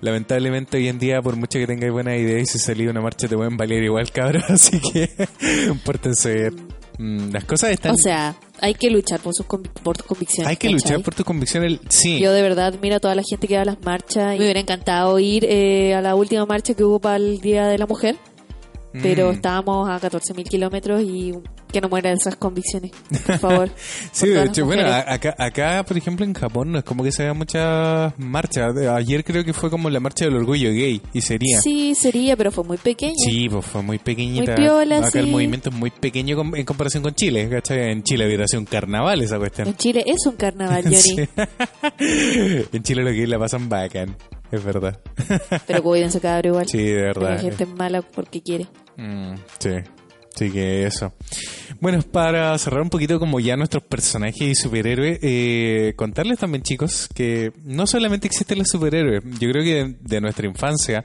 Lamentablemente hoy en día, por mucho que tengáis buenas ideas y si salís una marcha te pueden valer igual, cabrón. Así que pórtense bien. Mm, Las cosas están... O sea, hay que luchar por sus convic- por tus convicciones. hay que ¿cachai? luchar por tus convicciones. Sí. Yo de verdad miro a toda la gente que va a las marchas y me hubiera encantado ir eh, a la última marcha que hubo para el Día de la Mujer, pero Mm. estábamos a 14.000 kilómetros y que no mueran esas convicciones, por favor. Sí, Por de hecho, bueno, acá, acá, por ejemplo, en Japón no es como que se vean muchas marchas. Ayer creo que fue como la marcha del orgullo gay y sería. Sí, sería, pero fue muy pequeña. Sí, pues fue muy pequeñita. Muy piola, Acá el movimiento es muy pequeño en comparación con Chile, ¿cachai? En Chile hubiera sido un carnaval esa cuestión. En Chile es un carnaval, Johnny, en Chile lo que la pasan bacán, es verdad. pero cuídense cabrón igual. Sí, de verdad. La gente es mala porque quiere. Mm, sí, sí que eso. Bueno, para cerrar un poquito como ya nuestros personajes y superhéroes, eh, contarles también chicos que no solamente existen los superhéroes, yo creo que de, de nuestra infancia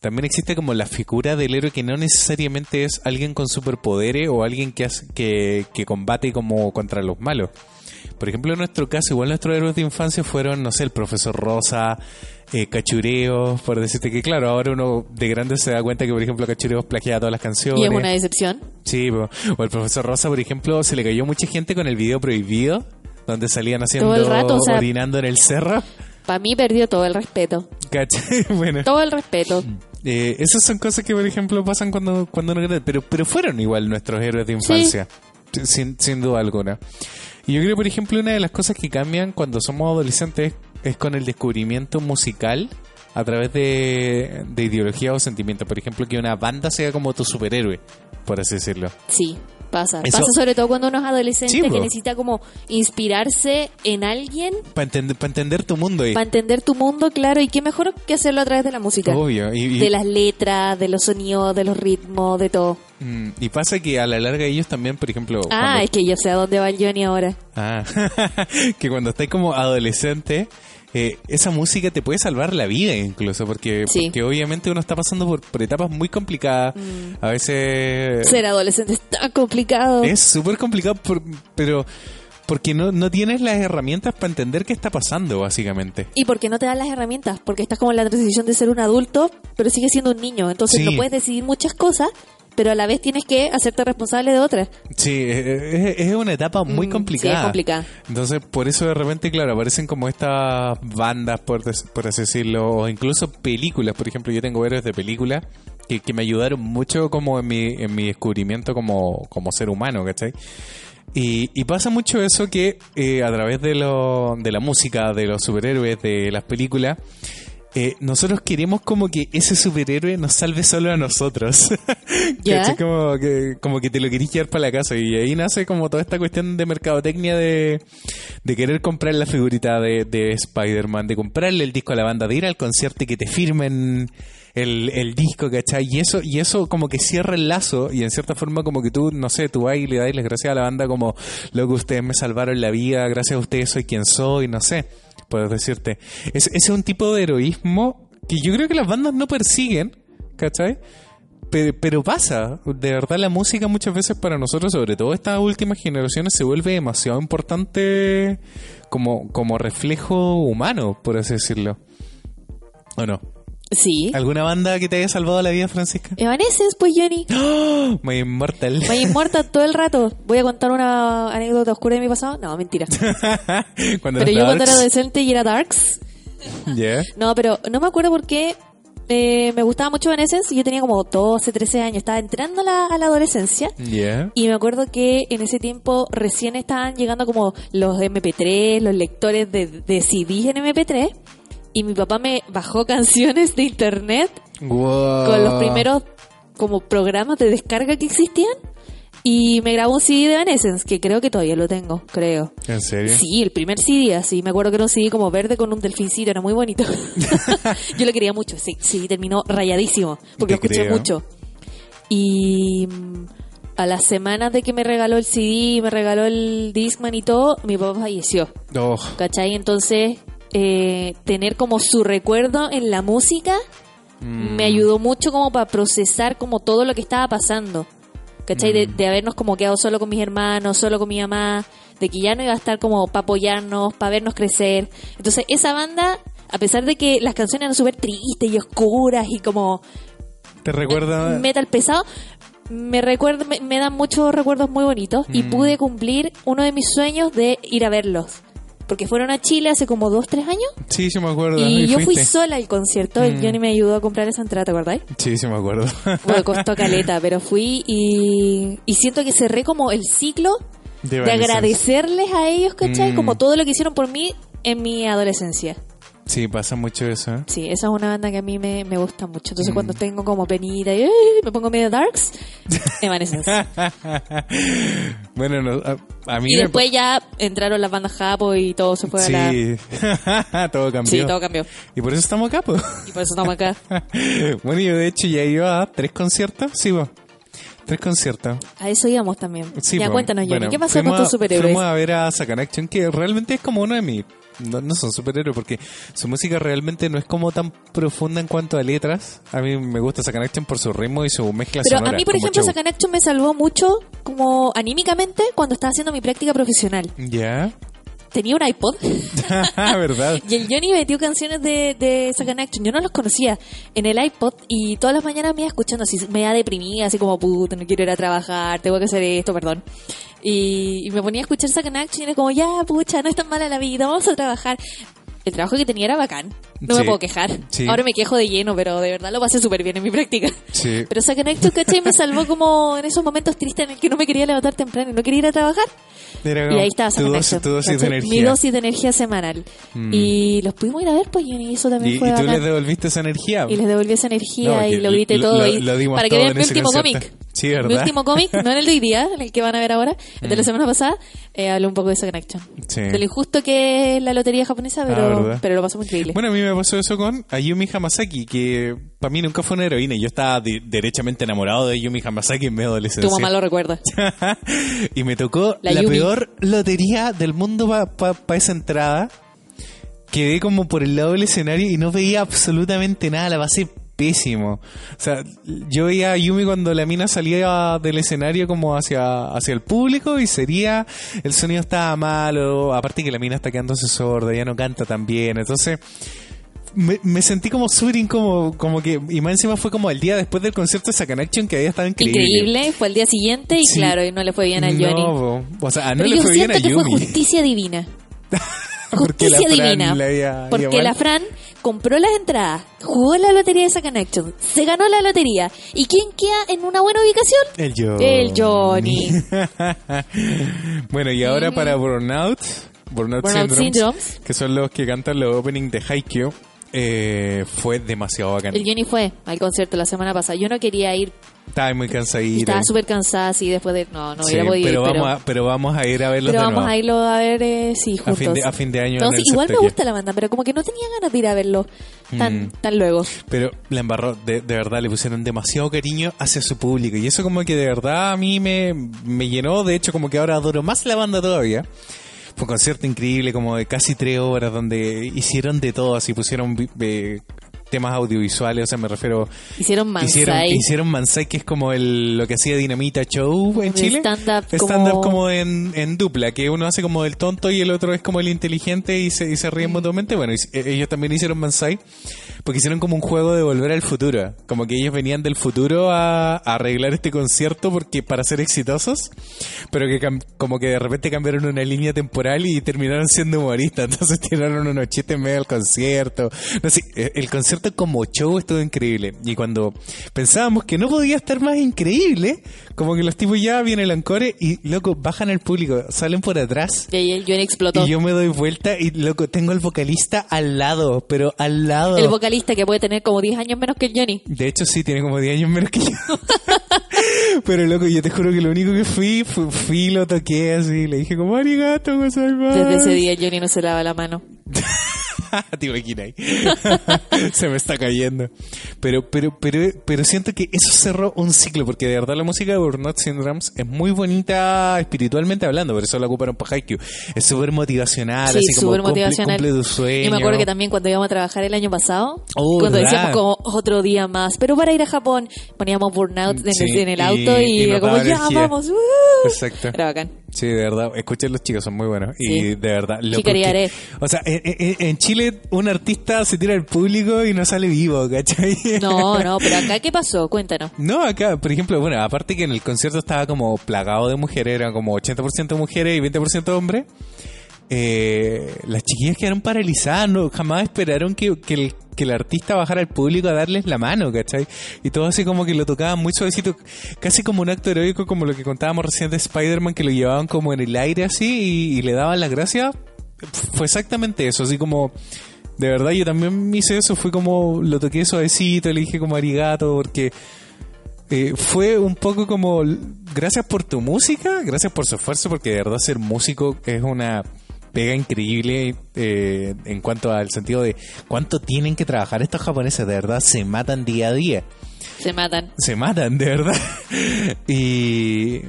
también existe como la figura del héroe que no necesariamente es alguien con superpoderes o alguien que, hace- que, que combate como contra los malos. Por ejemplo, en nuestro caso, igual nuestros héroes de infancia fueron, no sé, el profesor Rosa, eh, Cachureo, por decirte que, claro, ahora uno de grande se da cuenta que, por ejemplo, Cachureo plagiaba todas las canciones. Y es una decepción. Sí, po. o el profesor Rosa, por ejemplo, se le cayó mucha gente con el video prohibido, donde salían haciendo, Todo el rato, o sea- orinando en el cerro. Para mí perdió todo el respeto. ¿Cachai? Bueno, Todo el respeto. eh, esas son cosas que, por ejemplo, pasan cuando, cuando uno pero, pero fueron igual nuestros héroes de infancia, sin, sin duda alguna. Y yo creo, por ejemplo, una de las cosas que cambian cuando somos adolescentes es con el descubrimiento musical a través de, de ideología o sentimiento. Por ejemplo, que una banda sea como tu superhéroe, por así decirlo. Sí, pasa. Eso- Pasa sobre todo cuando uno es adolescente Sí, que po. necesita como inspirarse en alguien Para entender, para entender tu mundo para entender tu mundo, claro, y qué mejor que hacerlo a través de la música. obvio. Y, y- De las letras, de los sonidos, de los ritmos, de todo. mm, y pasa que a la larga ellos también, por ejemplo, Ah, cuando- es que yo sé a dónde va el Johnny ahora. Ah, que cuando estás como adolescente, eh, esa música te puede salvar la vida incluso, porque, Sí. porque obviamente uno está pasando por, por etapas muy complicadas. A veces Ser adolescente es tan complicado. es súper complicado, por- pero porque no, no tienes las herramientas para entender qué está pasando, básicamente. Y porque no te dan las herramientas, porque estás como en la transición de ser un adulto, pero sigues siendo un niño. Entonces Sí. no puedes decidir muchas cosas, pero a la vez tienes que hacerte responsable de otras. Sí, eh, es, es una etapa muy Mm, complicada. sí, es complicada. Entonces, por eso de repente, claro, aparecen como estas bandas, por, por así decirlo, o incluso películas. Por ejemplo, yo tengo héroes de películas que, que me ayudaron mucho como en mi, en mi descubrimiento como, como ser humano, ¿cachai? Y, y pasa mucho eso que eh, a través de, lo, de la música, de los superhéroes, de las películas, eh, nosotros queremos como que ese superhéroe nos salve solo a nosotros. Como que, como que te lo querís llevar para la casa. Y ahí nace como toda esta cuestión de mercadotecnia de, de querer comprar la figurita de, de Spider-Man, de comprarle el disco a la banda, de ir al concierto y que te firmen el, el disco, ¿cachai? Y eso, y eso como que cierra el lazo y en cierta forma como que tú, no sé, tú vas y le das las gracias a la banda como, loco, ustedes me salvaron la vida, gracias a ustedes soy quien soy, no sé, puedo decirte. Es, es un tipo de heroísmo que yo creo que las bandas no persiguen, ¿cachai? Pero, pero pasa, de verdad la música muchas veces para nosotros, sobre todo estas últimas generaciones, se vuelve demasiado importante como, como reflejo humano, por así decirlo. ¿O no? Sí. ¿Alguna banda que te haya salvado la vida, Francisca? Evanescence, pues Johnny. ¡Oh! My Immortal. Vaya muerta todo el rato. Voy a contar una anécdota oscura de mi pasado. No, mentira. cuando Pero yo cuando era adolescente y era Darks. Yeah. No, pero no me acuerdo por qué eh, me gustaba mucho Evanescence yo tenía como 12, 13 años. Estaba entrando a la, a la adolescencia. Yeah. Y me acuerdo que en ese tiempo recién estaban llegando como los MP3, los lectores de, de CDs en MP3. Y mi papá me bajó canciones de internet Wow. con los primeros como programas de descarga que existían y me grabó un CD de Evanescence, que creo que todavía lo tengo, creo. ¿En serio? Sí, el primer CD, así. Me acuerdo que era un CD como verde con un delfincito, era muy bonito. Yo lo quería mucho, sí, sí, terminó rayadísimo, porque Te lo escuché creo. mucho. Y mm, a las semanas de que me regaló el CD, me regaló el Discman y todo, mi papá falleció. Oh, ¿Cachai? Entonces, eh, tener como su recuerdo en la música mm, me ayudó mucho como para procesar como todo lo que estaba pasando. ¿Cachai? De, de habernos como quedado solo con mis hermanos, solo con mi mamá, de que ya no iba a estar como para apoyarnos, para vernos crecer. Entonces, esa banda, a pesar de que las canciones eran súper tristes y oscuras y como ¿Te recuerda? metal pesado, me recuerda, me, me dan muchos recuerdos muy bonitos y Mm. pude cumplir uno de mis sueños de ir a verlos. Porque fueron a Chile hace como dos, tres años Sí, sí me acuerdo. y yo fui sola al concierto. El Mm. Johnny me ayudó a comprar esa entrada, ¿te acordáis? Sí, sí me acuerdo. Bueno, costó caleta, pero fui y, y siento que cerré como el ciclo De agradecerles a ellos, ¿cachai? Mm. Como todo lo que hicieron por mí en mi adolescencia. Sí, pasa mucho eso. ¿eh? Sí, esa es una banda que a mí me, me gusta mucho. Entonces Mm. cuando tengo como penita y me pongo medio darks, Evanescence. bueno, no, a, a mí Y después ya entraron las bandas japo y todo se fue a la... Sí, todo cambió. Sí, todo cambió. Y por eso estamos acá, pues. Y por eso estamos acá. bueno, yo de hecho ya iba a tres conciertos, sí, vos. Tres conciertos. A eso íbamos también. Sí, ya po. cuéntanos, Johnny, Bueno, ¿qué pasó con tus superhéroes? Fuimos a ver a Sacan Action, que realmente es como uno de mis... No, no son superhéroes porque su música realmente no es como tan profunda en cuanto a letras. A mí me gusta Sacan Action por su ritmo y su mezcla Pero sonora. a mí, por ejemplo. Sacan Action me salvó mucho como anímicamente cuando estaba haciendo mi práctica profesional. Ya. Tenía un iPod ¿Verdad? y el Johnny metió canciones de, de Sacan Action. Yo no los conocía en el iPod y todas las mañanas me iba escuchando así, me iba deprimida, así como, puta, no quiero ir a trabajar, tengo que hacer esto, perdón. Y, y me ponía a escuchar Sacan Action y era como, ya, pucha, no es tan mala la vida, vamos a trabajar. El trabajo que tenía era bacán, no Sí. me puedo quejar. Sí. Ahora me quejo de lleno, pero de verdad lo pasé súper bien en mi práctica. Sí. Pero Sacan Action, ¿cachai? Me salvó como en esos momentos tristes en el que no me quería levantar temprano y no quería ir a trabajar. Y ahí estaba tu dosis, Action, tu dosis de energía. Mi dosis de energía semanal. Mm. Y los pudimos ir a ver, pues, y eso también Y, fue y tú bacán. les devolviste esa energía. Y les devolví esa energía No, y lo grité todo. lo- y lo dimos para que vean mi último cómic. Sí, Mi ¿verdad? último cómic, no en el de hoy día, en el que van a ver ahora, el de la semana pasada, eh, hablé un poco de Sacan Action. Sí. De lo injusto que es la lotería japonesa, Ah, pero, pero lo pasó muy increíble. Bueno, a mí me pasó eso con Ayumi Hamasaki, que para mí nunca fue una heroína. Yo estaba de- derechamente enamorado de Ayumi Hamasaki en mi adolescencia. tu mamá lo recuerda. y me tocó La peor lotería del mundo para esa entrada. Quedé como por el lado del escenario y no veía absolutamente nada, la pasé pésimo. O sea, yo veía a Yumi cuando la mina salía del escenario como hacia, hacia el público y sería, el sonido estaba malo, aparte que la mina está quedándose sorda, ya no canta tan bien, entonces... Me, me sentí como súper incómodo, como que, y más encima fue como el día después del concierto de Sacan Action que había estado increíble. Increíble, fue el día siguiente y Sí. claro, y no le fue bien No, Johnny. po. o sea, no Pero le fue bien a que fue justicia divina. Porque la Justicia divina. había- porque la. Fran compró las entradas, jugó la lotería de Sacan Action, se ganó la lotería. ¿Y quién queda en una buena ubicación? El Johnny. El Johnny. bueno, y ahora para Burnout, Burnout, Burnout Syndromes, Syndromes. que son los que cantan los openings de Haikyuu, eh, fue demasiado bacán. El Johnny fue al concierto la semana pasada. Yo no quería ir, Estaba muy cansadito. estaba súper cansada así después de... No, no Sí, hubiera podido pero, ir, pero, vamos a, pero vamos a ir a verlos pero de vamos nuevo. a irlo a ver, eh, sí, A juntos. fin, de, a fin de año. en Entonces, el igual me gusta la banda, pero como que no tenía ganas de ir a verlo tan, Mm. tan luego. Pero la embarró, de, de verdad, le pusieron demasiado cariño hacia su público. Y eso como que de verdad a mí me, me llenó. De hecho, como que ahora adoro más la banda todavía. Fue un concierto increíble, como de casi tres horas, donde hicieron de todo. Así pusieron eh, temas audiovisuales, o sea, me refiero... Hicieron Hicieron, Mansai. hicieron Mansai, que es como el, lo que hacía Dinamita Show en Chile. stand-up como- Stand-up como en, en dupla, que uno hace como el tonto y el otro es como el inteligente y se, y se ríen mutuamente. Bueno, ellos también hicieron Mansai, porque hicieron como un juego de volver al futuro. Como que ellos venían del futuro a, a arreglar este concierto porque para ser exitosos, pero que como que de repente cambiaron una línea temporal y terminaron siendo humoristas. Entonces tiraron unos chistes en medio del concierto. No sé, eh, el concierto concierto como show estuvo increíble. Y cuando pensábamos que no podía estar más increíble, como que los tipos ya vienen el encore y, loco, bajan al público, salen por atrás. Y ahí el Johnny explotó. Y yo me doy vuelta y, loco, tengo al vocalista al lado, pero al lado. El vocalista que puede tener como 10 años menos que el Johnny. De hecho, sí, tiene como 10 años menos que yo. Pero loco, yo te juro que lo único que fui, fui, fui lo toqué así, le dije como arigato, gozaimasu". Desde ese día el Johnny no se lava la mano. Te imaginas. Se me está cayendo. Pero, pero, pero, pero siento que eso cerró un ciclo, porque de verdad la música de Burnout Syndromes es muy bonita espiritualmente hablando, por eso la ocuparon para Haikyuu. Es súper motivacional, Sí, así como súper cumple, motivacional. cumple tu sueño. Yo me acuerdo que también cuando íbamos a trabajar el año pasado, Oh, cuando ¿verdad? decíamos como otro día más, pero para ir a Japón poníamos burnout en, Sí, el, en el y- auto y, como ya energía. vamos. ¡uh! Exacto. Era bacán. Sí, de verdad. Escuchen los chicos, son muy buenos. Y de verdad. loco, Hikari que- Are. O sea, en, en- en Chile un artista se tira al público y no sale vivo, ¿cachai? No, no, pero acá ¿qué pasó? Cuéntanos. No, acá, por ejemplo, bueno, aparte que en el concierto estaba como plagado de mujeres, eran como 80% mujeres y 20% hombres, eh, las chiquillas quedaron paralizadas, no, jamás esperaron que, que el, que el artista bajara al público a darles la mano, ¿cachai? Y todo así como que lo tocaban muy suavecito, casi como un acto heroico, como lo que contábamos recién de Spider-Man, que lo llevaban como en el aire así y, le daban las gracias. Fue exactamente eso, así como... De verdad, yo también hice eso, fue como, lo toqué suavecito, le dije como arigato, porque eh, fue un poco como gracias por tu música, gracias por su esfuerzo, porque de verdad ser músico es una pega increíble eh, en cuanto al sentido de cuánto tienen que trabajar estos japoneses, de verdad se matan día a día, Se matan. se matan, de verdad. y,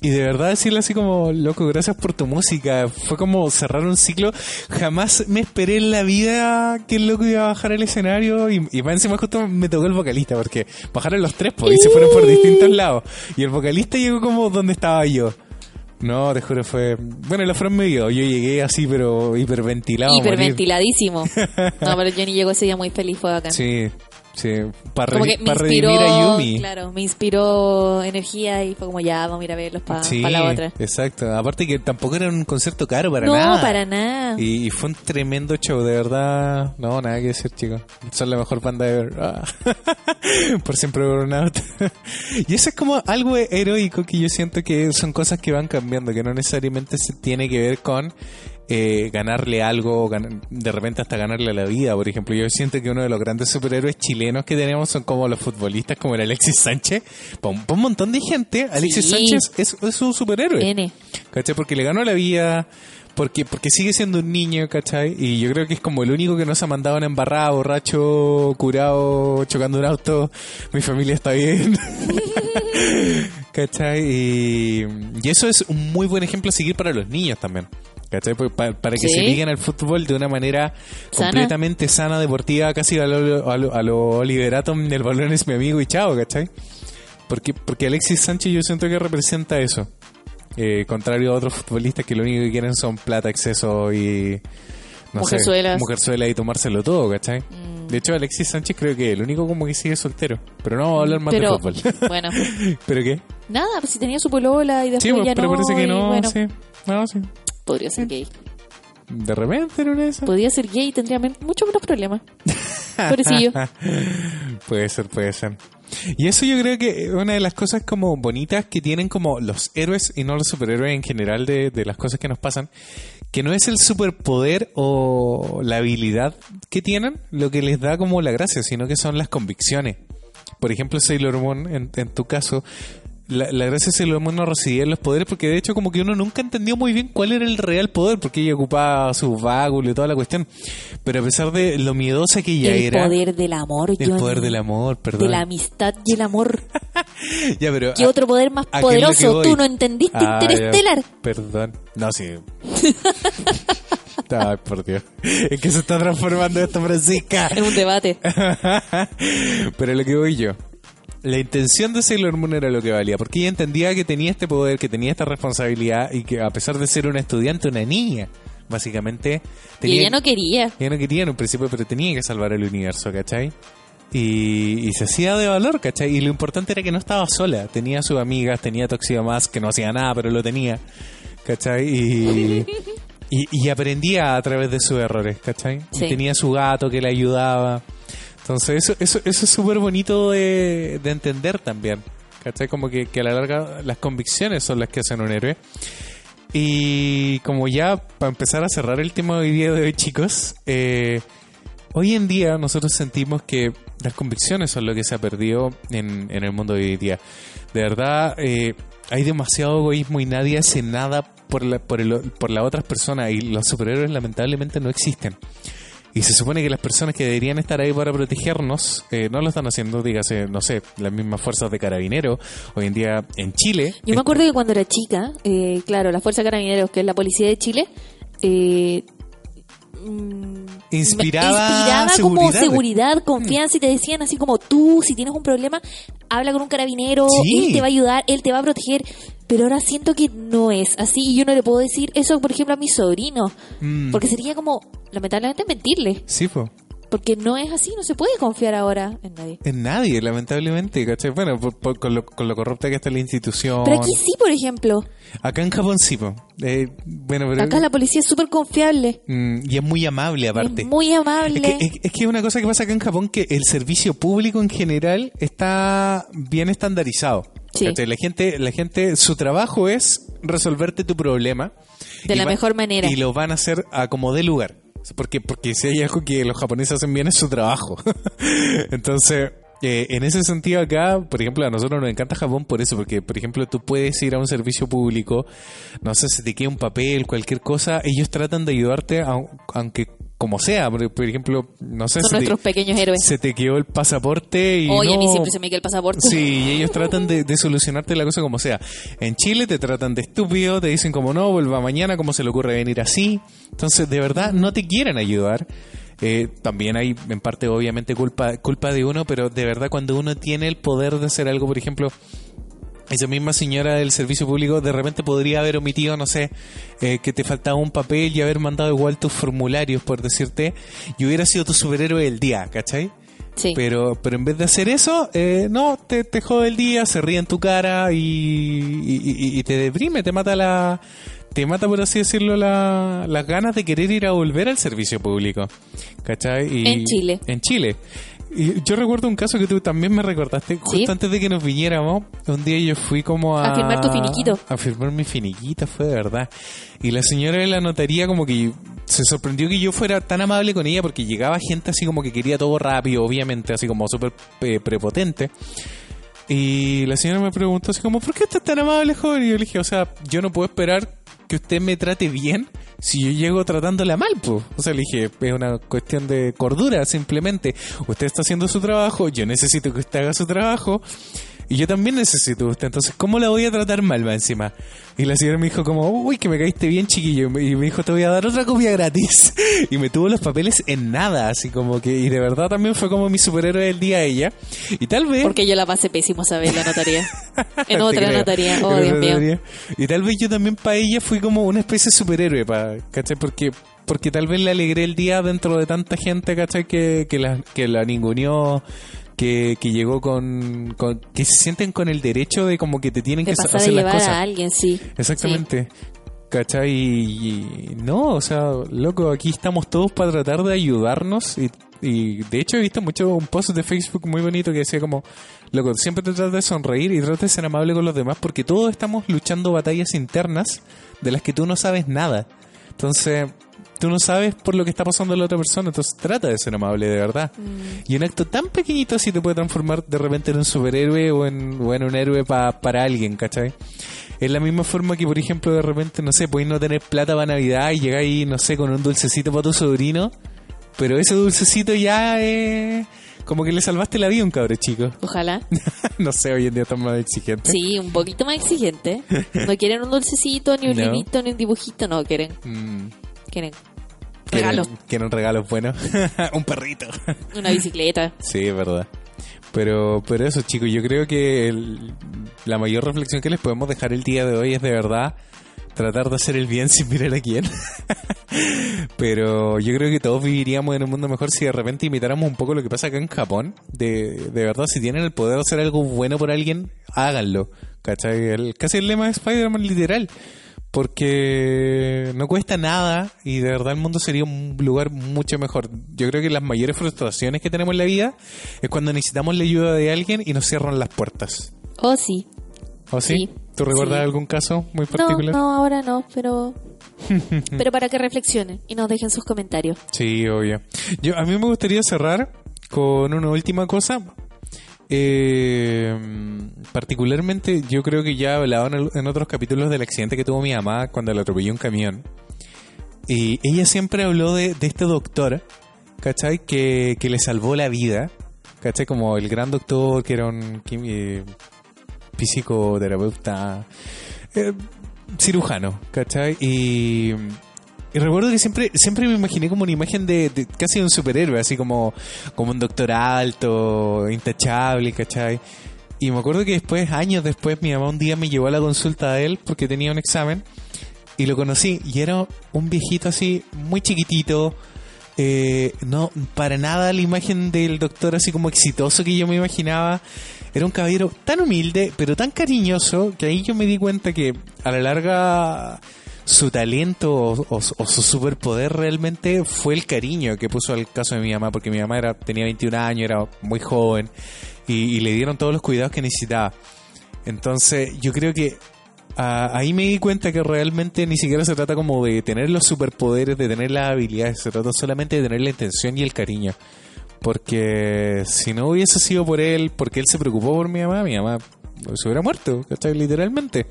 y de verdad decirle así como, loco, gracias por tu música, fue como cerrar un ciclo, jamás me esperé en la vida que el loco iba a bajar al escenario y, y más encima justo me tocó el vocalista, porque bajaron los tres pues, y se fueron por distintos lados. Y el vocalista llegó como donde estaba yo. No, te juro, fue... Bueno, la fueron medio. Yo llegué así, pero hiperventilado. Hiperventiladísimo. No, pero Johnny llegó ese día muy feliz, fue bacán. Sí, sí. Para, redimir a Yumi. claro, me inspiró energía y fue como ya, vamos a ir a verlos para Sí, la otra. exacto. Aparte que tampoco era un concierto caro para no, nada. para nada. Y, y fue un tremendo show, de verdad. No, nada que decir, chicos. Son la mejor banda de ver. Ah. Por siempre Burnout. y eso es como algo heroico que yo siento que son cosas que van cambiando, que no necesariamente se tiene que ver con eh, ganarle algo, gan- de repente hasta ganarle la vida. Por ejemplo, yo siento que uno de los grandes superhéroes chilenos que tenemos son como los futbolistas, como el Alexis Sánchez. Para un, pa' un montón de gente, Alexis Sí. Sánchez es, es un superhéroe. N. ¿Cachai? Porque le ganó la vida, porque, porque sigue siendo un niño, ¿cachai? Y yo creo que es como el único que no se ha mandado una embarrada, borracho, curado, chocando un auto. Mi familia está bien. ¿Cachai? Y, y eso es un muy buen ejemplo a seguir para los niños también. ¿Cachai? Pues pa- para que Sí. se liguen al fútbol de una manera Sana. completamente sana, deportiva, casi a lo, a lo, a lo el balón es mi amigo y chao, ¿cachai? Porque, porque Alexis Sánchez yo siento que representa eso. Eh, contrario a otros futbolistas que lo único que quieren son plata, exceso y... No Mujerzuelas. Sé, mujerzuela y tomárselo todo, ¿cachai? Mm. De hecho, Alexis Sánchez creo que el único como que sigue soltero. Pero no vamos a hablar más Pero, de fútbol. bueno, ¿Pero qué? nada, pues si tenía su polola y después Sí, pues, ya pero no. parece que y no, bueno, sí. No, sí. Podría ser gay. De repente era una de esas. Podría ser gay y tendría mucho menos problemas. Pobrecillo. puede ser, puede ser. Y eso yo creo que es una de las cosas como bonitas que tienen como los héroes y no los superhéroes en general de, de las cosas que nos pasan, que no es el superpoder o la habilidad que tienen lo que les da como la gracia, sino que son las convicciones. Por ejemplo, Sailor Moon, en, en tu caso, la, la gracia de Sailor Moon no residía en los poderes porque de hecho como que uno nunca entendió muy bien cuál era el real poder porque ella ocupaba su báculo y toda la cuestión. Pero a pesar de lo miedosa que ella el era... poder del amor, El poder del amor, perdón. De la amistad y el amor. Ya, pero, ¿Qué a- otro poder más ¿a qué es lo que poderoso? Tú no entendiste Ah, ya. Perdón. No, sí. Ay, por Dios. Es que se está transformando esto, Francisca. En un debate. Pero lo que voy yo. La intención de Sailor Moon era lo que valía, porque ella entendía que tenía este poder, que tenía esta responsabilidad y que a pesar de ser una estudiante, una niña, básicamente... Y ella no quería. ella no quería en un principio, pero tenía que salvar el universo, ¿cachai? Y, y se hacía de valor, ¿cachai? Y lo importante era que no estaba sola. Tenía sus amigas, tenía Toxido más que no hacía nada, pero lo tenía, ¿cachai? Y, y, y aprendía a través de sus errores, ¿cachai? Y tenía su gato que le ayudaba. Entonces, eso, eso, eso es súper bonito de, de entender también. ¿Cachai? Como que, que a la larga las convicciones son las que hacen un héroe. Y como ya para empezar a cerrar el tema de hoy día de hoy, chicos, eh, hoy en día nosotros sentimos que las convicciones son lo que se ha perdido en, en el mundo de hoy día. De verdad, eh, hay demasiado egoísmo y nadie hace nada por la, por, el, por las otras personas y los superhéroes lamentablemente no existen. Y se supone que las personas que deberían estar ahí para protegernos eh, no lo están haciendo, dígase, no sé, las mismas fuerzas de carabineros. Hoy en día en Chile. Yo me acuerdo que cuando era chica, eh, claro, la Fuerza de Carabineros, que es la policía de Chile, eh, mm, Inspiraba inspiraba como seguridad. seguridad, confianza y te decían así como tú, si tienes un problema, habla con un carabinero, Sí. él te va a ayudar, él te va a proteger. Pero ahora siento que no es así y yo no le puedo decir eso, por ejemplo, a mi sobrino. Mm. Porque sería como, lamentablemente, mentirle. Sí, pues. Porque no es así, no se puede confiar ahora en nadie. En nadie, lamentablemente, ¿cachai? Bueno, por- por- con, lo, con lo corrupta que está la institución. Pero aquí sí, por ejemplo. Acá en Japón sí, po. Eh, bueno, pero... Acá la policía es súper confiable. Mm, y es muy amable aparte. Es muy amable. Es que, es, es que una cosa que pasa acá en Japón que el servicio público en general está bien estandarizado. Sí. La gente, la gente, su trabajo es resolverte tu problema. De la mejor manera. Y lo van a hacer a como de lugar. Porque, porque si hay algo que los japoneses hacen bien es su trabajo. Entonces, eh, en ese sentido acá, por ejemplo, a nosotros nos encanta Japón por eso, porque, por ejemplo, tú puedes ir a un servicio público, no sé, se te queda un papel, cualquier cosa, ellos tratan de ayudarte, au- aunque como sea, por, por ejemplo, no sé, Son se te, nuestros pequeños héroes. se te quedó el pasaporte y Oye, a mí no- siempre se me queda el pasaporte. Sí, y ellos tratan de, de solucionarte la cosa como sea. En Chile te tratan de estúpido, te dicen como no, vuelva mañana, cómo se le ocurre venir así. Entonces, de verdad, no te quieren ayudar. Eh, también hay, en parte, obviamente, culpa, culpa de uno, pero de verdad, cuando uno tiene el poder de hacer algo, por ejemplo, esa misma señora del servicio público de repente podría haber omitido, no sé, eh, que te faltaba un papel y haber mandado igual tus formularios, por decirte, y hubiera sido tu superhéroe del día, ¿cachai? Sí. Pero, pero en vez de hacer eso, eh, no, te, te jode el día, se ríe en tu cara y, y- y- y te deprime, te mata la... Te mata, por así decirlo, la- las ganas de querer ir a volver al servicio público. ¿Cachai? Y- En Chile. En Chile. Yo recuerdo un caso que tú también me recordaste, justo ¿Sí? antes de que nos viniéramos. Un día yo fui como a... A firmar tu finiquito. A firmar mi finiquito, fue de verdad. Y la señora de la notaría como que se sorprendió que yo fuera tan amable con ella porque llegaba gente así como que quería todo rápido, obviamente, así como súper eh, prepotente. Y la señora me preguntó así como, ¿por qué estás tan amable, joven? Y yo le dije, o sea, yo no puedo esperar que usted me trate bien si yo llego tratándola mal, pues. O sea, le dije, es una cuestión de cordura, simplemente. Usted está haciendo su trabajo, yo necesito que usted haga su trabajo. Y yo también necesito usted, entonces, ¿cómo la voy a tratar mal va encima? Y la señora me dijo como, uy, que me caíste bien, chiquillo. Y me dijo, te voy a dar otra copia gratis. Y me tuvo los papeles en nada, así como que, y de verdad también fue como mi superhéroe del día ella. Y tal vez... Porque yo la pasé pésimo en la notaría. en otra notaría. Oh, Dios mío. Y tal vez yo también para ella fui como una especie de superhéroe, pa, ¿cachai? Porque, porque tal vez le alegré el día dentro de tanta gente, ¿cachai? Que, que, la, que la ninguneó, que, que llegó con, con- que se sienten con el derecho de como que te tienen De que sa- pasar a hacer las llevar cosas. a alguien, sí. Exactamente. ¿Cachai? Y, no, o sea, loco, aquí estamos todos para tratar de ayudarnos y, y de hecho he visto mucho un post de Facebook muy bonito que decía como, loco, siempre te tratas de sonreír y tratas de ser amable con los demás porque todos estamos luchando batallas internas de las que tú no sabes nada. Entonces, tú no sabes por lo que está pasando la otra persona, entonces trata de ser amable de verdad. Y un acto tan pequeñito así te puede transformar de repente en un superhéroe o en, o en un héroe pa- para alguien, ¿cachai? Es la misma forma que, por ejemplo, de repente, no sé, podéis no tener plata para Navidad y llegáis, no sé, con un dulcecito para tu sobrino, pero ese dulcecito ya es... Como que le salvaste la vida a un cabrón chico. Ojalá. no sé, hoy en día están más exigentes. Sí, un poquito más exigente. No quieren un dulcecito, ni un No. librito, ni un dibujito. No, quieren. Mm, Quieren quieren- regalos. Quieren regalos buenos. un perrito. Una bicicleta. Sí, es verdad. Pero, pero eso, chicos, yo creo que el- la mayor reflexión que les podemos dejar el día de hoy es de verdad tratar de hacer el bien sin mirar a quién. pero yo creo que todos viviríamos en un mundo mejor si de repente imitáramos un poco lo que pasa acá en Japón. De, de verdad, si tienen el poder de hacer algo bueno por alguien, háganlo. ¿Cachai? El, casi el lema de Spider-Man literal. Porque no cuesta nada y de verdad el mundo sería un lugar mucho mejor. Yo creo que las mayores frustraciones que tenemos en la vida es cuando necesitamos la ayuda de alguien y nos cierran las puertas. Oh, sí. ¿O sí? Sí. ¿Tú recuerdas Sí. algún caso muy No, particular? no, ahora no, pero... pero para que reflexionen y nos dejen sus comentarios. Sí, obvio. Yo, a mí me gustaría cerrar con una última cosa. Eh, particularmente, yo creo que ya en, el- en otros capítulos del accidente que tuvo mi mamá cuando le atropelló un camión. Y ella siempre habló de, este doctor, ¿cachai? Que, que le salvó la vida, ¿cachai? Como el gran doctor que era un eh, psicoterapeuta, eh, cirujano, ¿cachai? Y, y recuerdo que siempre, siempre me imaginé como una imagen de, de casi de un superhéroe, así como, como un doctor alto, intachable, ¿cachai? Y me acuerdo que después, años después, mi mamá un día me llevó a la consulta de él porque tenía un examen y lo conocí y era un viejito así, muy chiquitito, eh, no, para nada la imagen del doctor así como exitoso que yo me imaginaba. Era un caballero tan humilde, pero tan cariñoso, que ahí yo me di cuenta que a la larga su talento o, su superpoder realmente fue el cariño que puso al caso de mi mamá, porque mi mamá era, tenía 21 años, era muy joven, y, le dieron todos los cuidados que necesitaba. Entonces, yo creo que ah, ahí me di cuenta que realmente ni siquiera se trata como de tener los superpoderes, de tener las habilidades, se trata solamente de tener la intención y el cariño. Porque si no hubiese sido por él, porque él se preocupó por mi mamá, mi mamá se hubiera muerto, ¿cachai? Literalmente.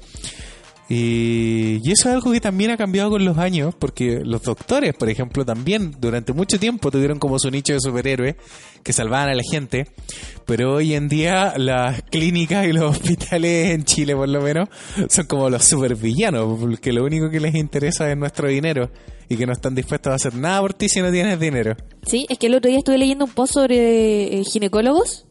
Y, y eso es algo que también ha cambiado con los años, porque los doctores, por ejemplo, también durante mucho tiempo tuvieron como su nicho de superhéroes que salvaban a la gente, pero hoy en día las clínicas y los hospitales en Chile, por lo menos, son como los supervillanos, porque lo único que les interesa es nuestro dinero y que no están dispuestos a hacer nada por ti si no tienes dinero. Sí, es que el otro día estuve leyendo un post sobre eh, ginecólogos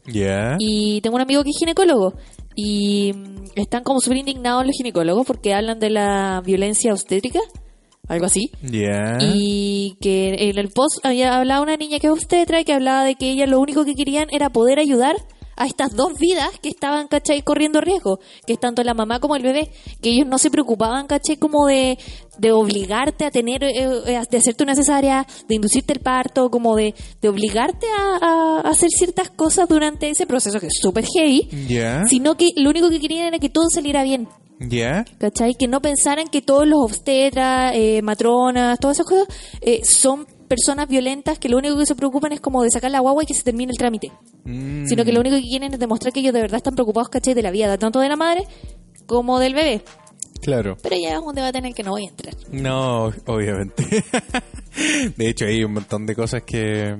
y tengo un amigo que es ginecólogo y mm, están como súper indignados los ginecólogos porque hablan de la violencia obstétrica, algo así. Y que en el post había hablado una niña que es obstetra y que hablaba de que ella lo único que querían era poder ayudar a estas dos vidas que estaban, ¿cachai? Corriendo riesgo, que es tanto la mamá como el bebé, que ellos no se preocupaban, ¿cachai? Como de, de obligarte a tener, eh, eh, de hacerte una cesárea, de inducirte el parto, como de, de obligarte a, a hacer ciertas cosas durante ese proceso que es súper heavy, Ya. sino que lo único que querían era que todo saliera bien. Ya. ¿Cachai? Que no pensaran que todos los obstetras, eh, matronas, todas esas cosas, eh, son personas violentas que lo único que se preocupan es como de sacar la guagua y que se termine el trámite. Mm. Sino que lo único que quieren es demostrar que ellos de verdad están preocupados, ¿cachai? De la vida, tanto de la madre como del bebé. Claro. Pero ya es un debate en el que no voy a entrar. No, obviamente. de hecho, hay un montón de cosas que.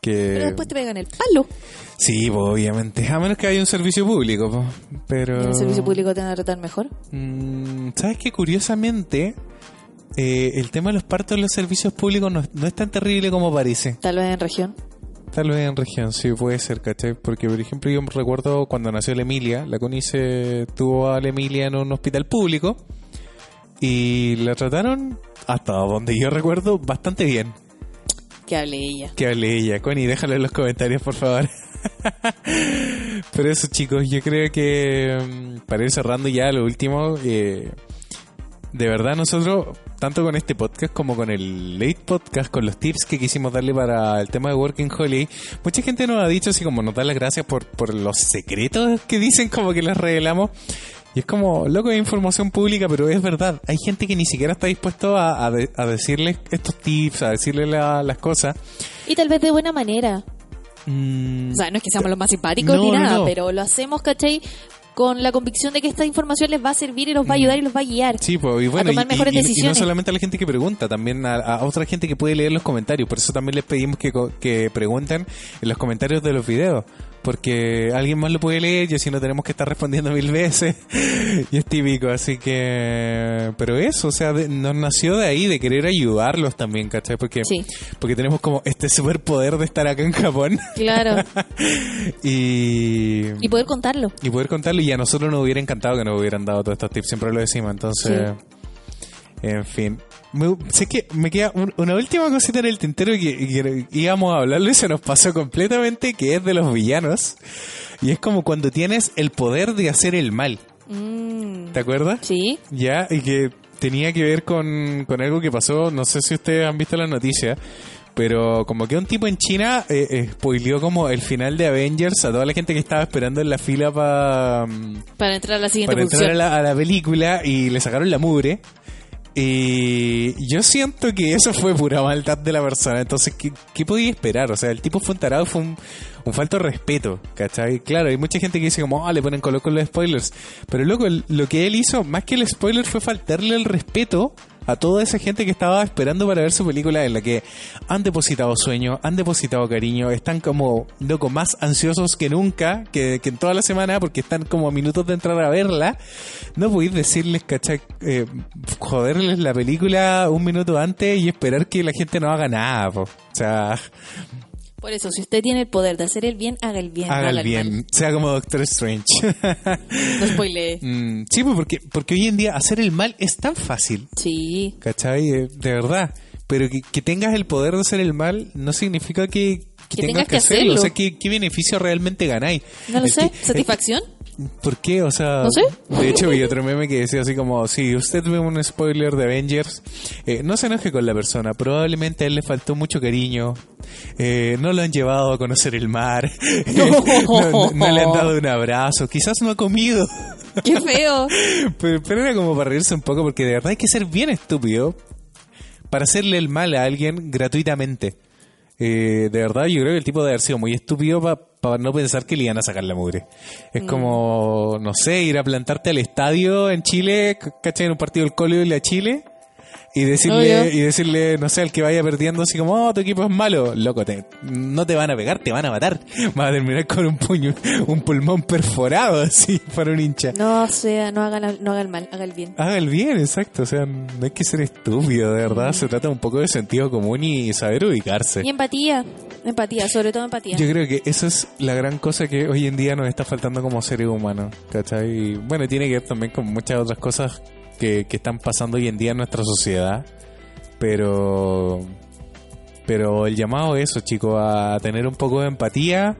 que Pero después te pegan el palo. Sí, pues, obviamente. A menos que haya un servicio público, pues. Pero. ¿En el servicio público te van a tratar mejor? Mm, ¿Sabes que Curiosamente, eh, el tema de los partos en los servicios públicos no, no es tan terrible como parece. Tal vez en región. Tal vez en región, sí, puede ser, ¿cachai? Porque, por ejemplo, yo me recuerdo cuando nació la Emilia, la Conice tuvo a la Emilia en un hospital público y la trataron, hasta donde yo recuerdo, bastante bien. Que hable ella. Que hable ella. Connie, déjalo en los comentarios, por favor. Pero eso, chicos, yo creo que mm, para ir cerrando ya lo último, eh, de verdad nosotros, tanto con este podcast como con el late podcast, con los tips que quisimos darle para el tema de Working Holiday, mucha gente nos ha dicho así como nos da las gracias por, por los secretos que dicen como que les revelamos. Y es como, loco, es información pública, pero es verdad. Hay gente que ni siquiera está dispuesto a, a, de- a decirles estos tips, a decirles la- las cosas. Y tal vez de buena manera. Mm, O sea, no es que seamos los más simpáticos No, ni nada, no. pero lo hacemos, ¿cachai? Con la convicción de que esta información les va a servir y los va a ayudar y los va a guiar. Sí, pues, y bueno, a tomar y- mejores y- y- y no decisiones. solamente a la gente que pregunta, también a, a otra gente que puede leer los comentarios. Por eso también les pedimos que, que pregunten en los comentarios de los videos. Porque alguien más lo puede leer y así no tenemos que estar respondiendo mil veces. y es típico, así que... Pero eso, o sea, de- nos nació de ahí, de querer ayudarlos también, ¿cachai? Porque, Sí. porque tenemos como este superpoder de estar acá en Japón. Claro. y... y poder contarlo. y poder contarlo y a nosotros nos hubiera encantado que nos hubieran dado todos estos tips, siempre lo decimos, entonces, en fin. Me- sé que me queda un- una última cosita en el tintero que, que íbamos a hablarlo y se nos pasó completamente, que es de los villanos. Y es como cuando tienes el poder de hacer el mal, Mm, ¿te acuerdas? sí. Ya, y que tenía que ver con, con algo que pasó, no sé si ustedes han visto la noticia, pero como que un tipo en China eh, eh, spoileó como el final de Avengers a toda la gente que estaba esperando en la fila pa- Para entrar a la siguiente para entrar a la, a la película y le sacaron la mugre. Y yo siento que eso fue pura maldad de la persona. Entonces, ¿qué, qué podía esperar? O sea, el tipo fue un tarado, fue un, un falto de respeto, ¿cachai? Claro, hay mucha gente que dice como, ah, le ponen color con los spoilers. Pero loco, lo que él hizo, más que el spoiler, fue faltarle el respeto a toda esa gente que estaba esperando para ver su película en la que han depositado sueño, han depositado cariño, están como, loco, más ansiosos que nunca, que, que en toda la semana, porque están como a minutos de entrar a verla. No podéis decirles, ¿cachai? Eh, joderles la película un minuto antes y esperar que la gente no haga nada, po. O sea, Por eso, si usted tiene el poder de hacer el bien, haga el bien. no haga el mal. bien, sea como Doctor Strange. No spoilee. Mm, sí, pues porque, porque hoy en día hacer el mal es tan fácil. Sí. ¿Cachai? Eh, De verdad. Pero que, que tengas el poder de hacer el mal no significa que, que Que tengas tengas que hacerlo. hacerlo. O sea, ¿qué, qué beneficio realmente ganáis? No lo sé. ¿Satisfacción? ¿Por qué? O sea, No sé. de hecho vi otro meme que decía así como, si usted ve un spoiler de Avengers, eh, no se enoje con la persona, probablemente a él le faltó mucho cariño, eh, no lo han llevado a conocer el mar, no, no- no le han dado un abrazo, quizás no ha comido. ¡Qué feo! Pero, pero era como para reírse un poco porque de verdad hay que ser bien estúpido para hacerle el mal a alguien gratuitamente. Eh, de verdad yo creo que el tipo de haber sido muy estúpido para no pensar que le iban a sacar la mugre. Es como, no sé, ir a plantarte al estadio en Chile, ¿cachai? En un partido del Colo y la Chile. Y decirle, Obvio. y decirle, no sé, al que vaya perdiendo así como, oh, tu equipo es malo, loco, te, no te van a pegar, te van a matar. Vas a terminar con un puño, un pulmón perforado así para un hincha. No sea, no haga, no haga el mal, haga el bien. Haga el bien, exacto. O sea, no hay que ser estúpido, de verdad. Se trata un poco de sentido común y saber ubicarse. Y empatía. Empatía, sobre todo empatía. Yo creo que esa es la gran cosa que hoy en día nos está faltando como seres humanos, ¿cachai? Y bueno, tiene que ver también con muchas otras cosas que, que están pasando hoy en día en nuestra sociedad. Pero... Pero el llamado es eso, chicos, a tener un poco de empatía,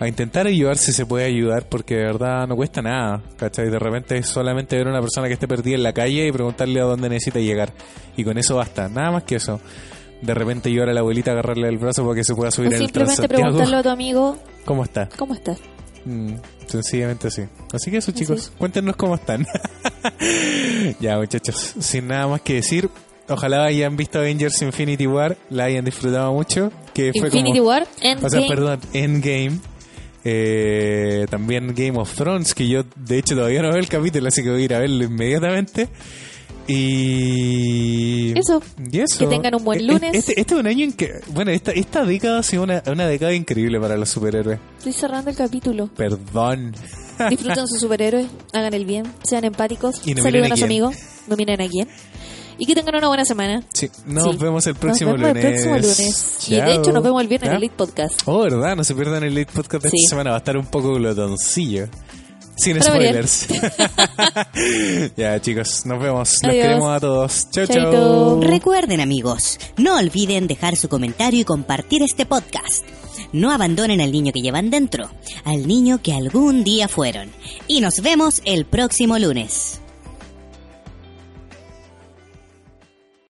a intentar ayudar si se puede ayudar, porque de verdad no cuesta nada, ¿cachai? De repente es solamente ver a una persona que esté perdida en la calle y preguntarle a dónde necesita llegar. Y con eso basta, nada más que eso. De repente ayudar a la abuelita a agarrarle el brazo para que se pueda subir o en el simplemente preguntarle a tu amigo, ¿Cómo está? ¿cómo estás? Mm, sencillamente así. Así que eso, chicos, cuéntenos cómo están. ya, muchachos, sin nada más que decir, ojalá hayan visto Avengers Infinity War, la hayan disfrutado mucho. Que fue Infinity como, War, O sea, Endgame. perdón, Endgame. Eh, también Game of Thrones, que yo de hecho todavía no veo el capítulo, así que voy a ir a verlo inmediatamente. Y. Eso. Y eso. Que tengan un buen E- lunes. Este, este es un año en que. Bueno, esta, esta década ha sido una, una década increíble para los superhéroes. Estoy cerrando el capítulo. Perdón. Disfruten sus superhéroes, hagan el bien, sean empáticos, Y saluden miren a a su amigo, no miren a quién. Y que tengan una buena semana. Sí, nos Sí. vemos el próximo nos vemos lunes. el próximo lunes. Y de Chao. hecho nos vemos el viernes en el Elite Podcast. Oh, ¿verdad? No se pierdan el late podcast de Sí. esta semana. Va a estar un poco glotoncillo. Sin Para spoilers. ya, chicos, nos vemos. Los Adiós. queremos a todos. Chaito. chao. Recuerden amigos, no olviden dejar su comentario y compartir este podcast. No abandonen al niño que llevan dentro, al niño que algún día fueron. Y nos vemos el próximo lunes.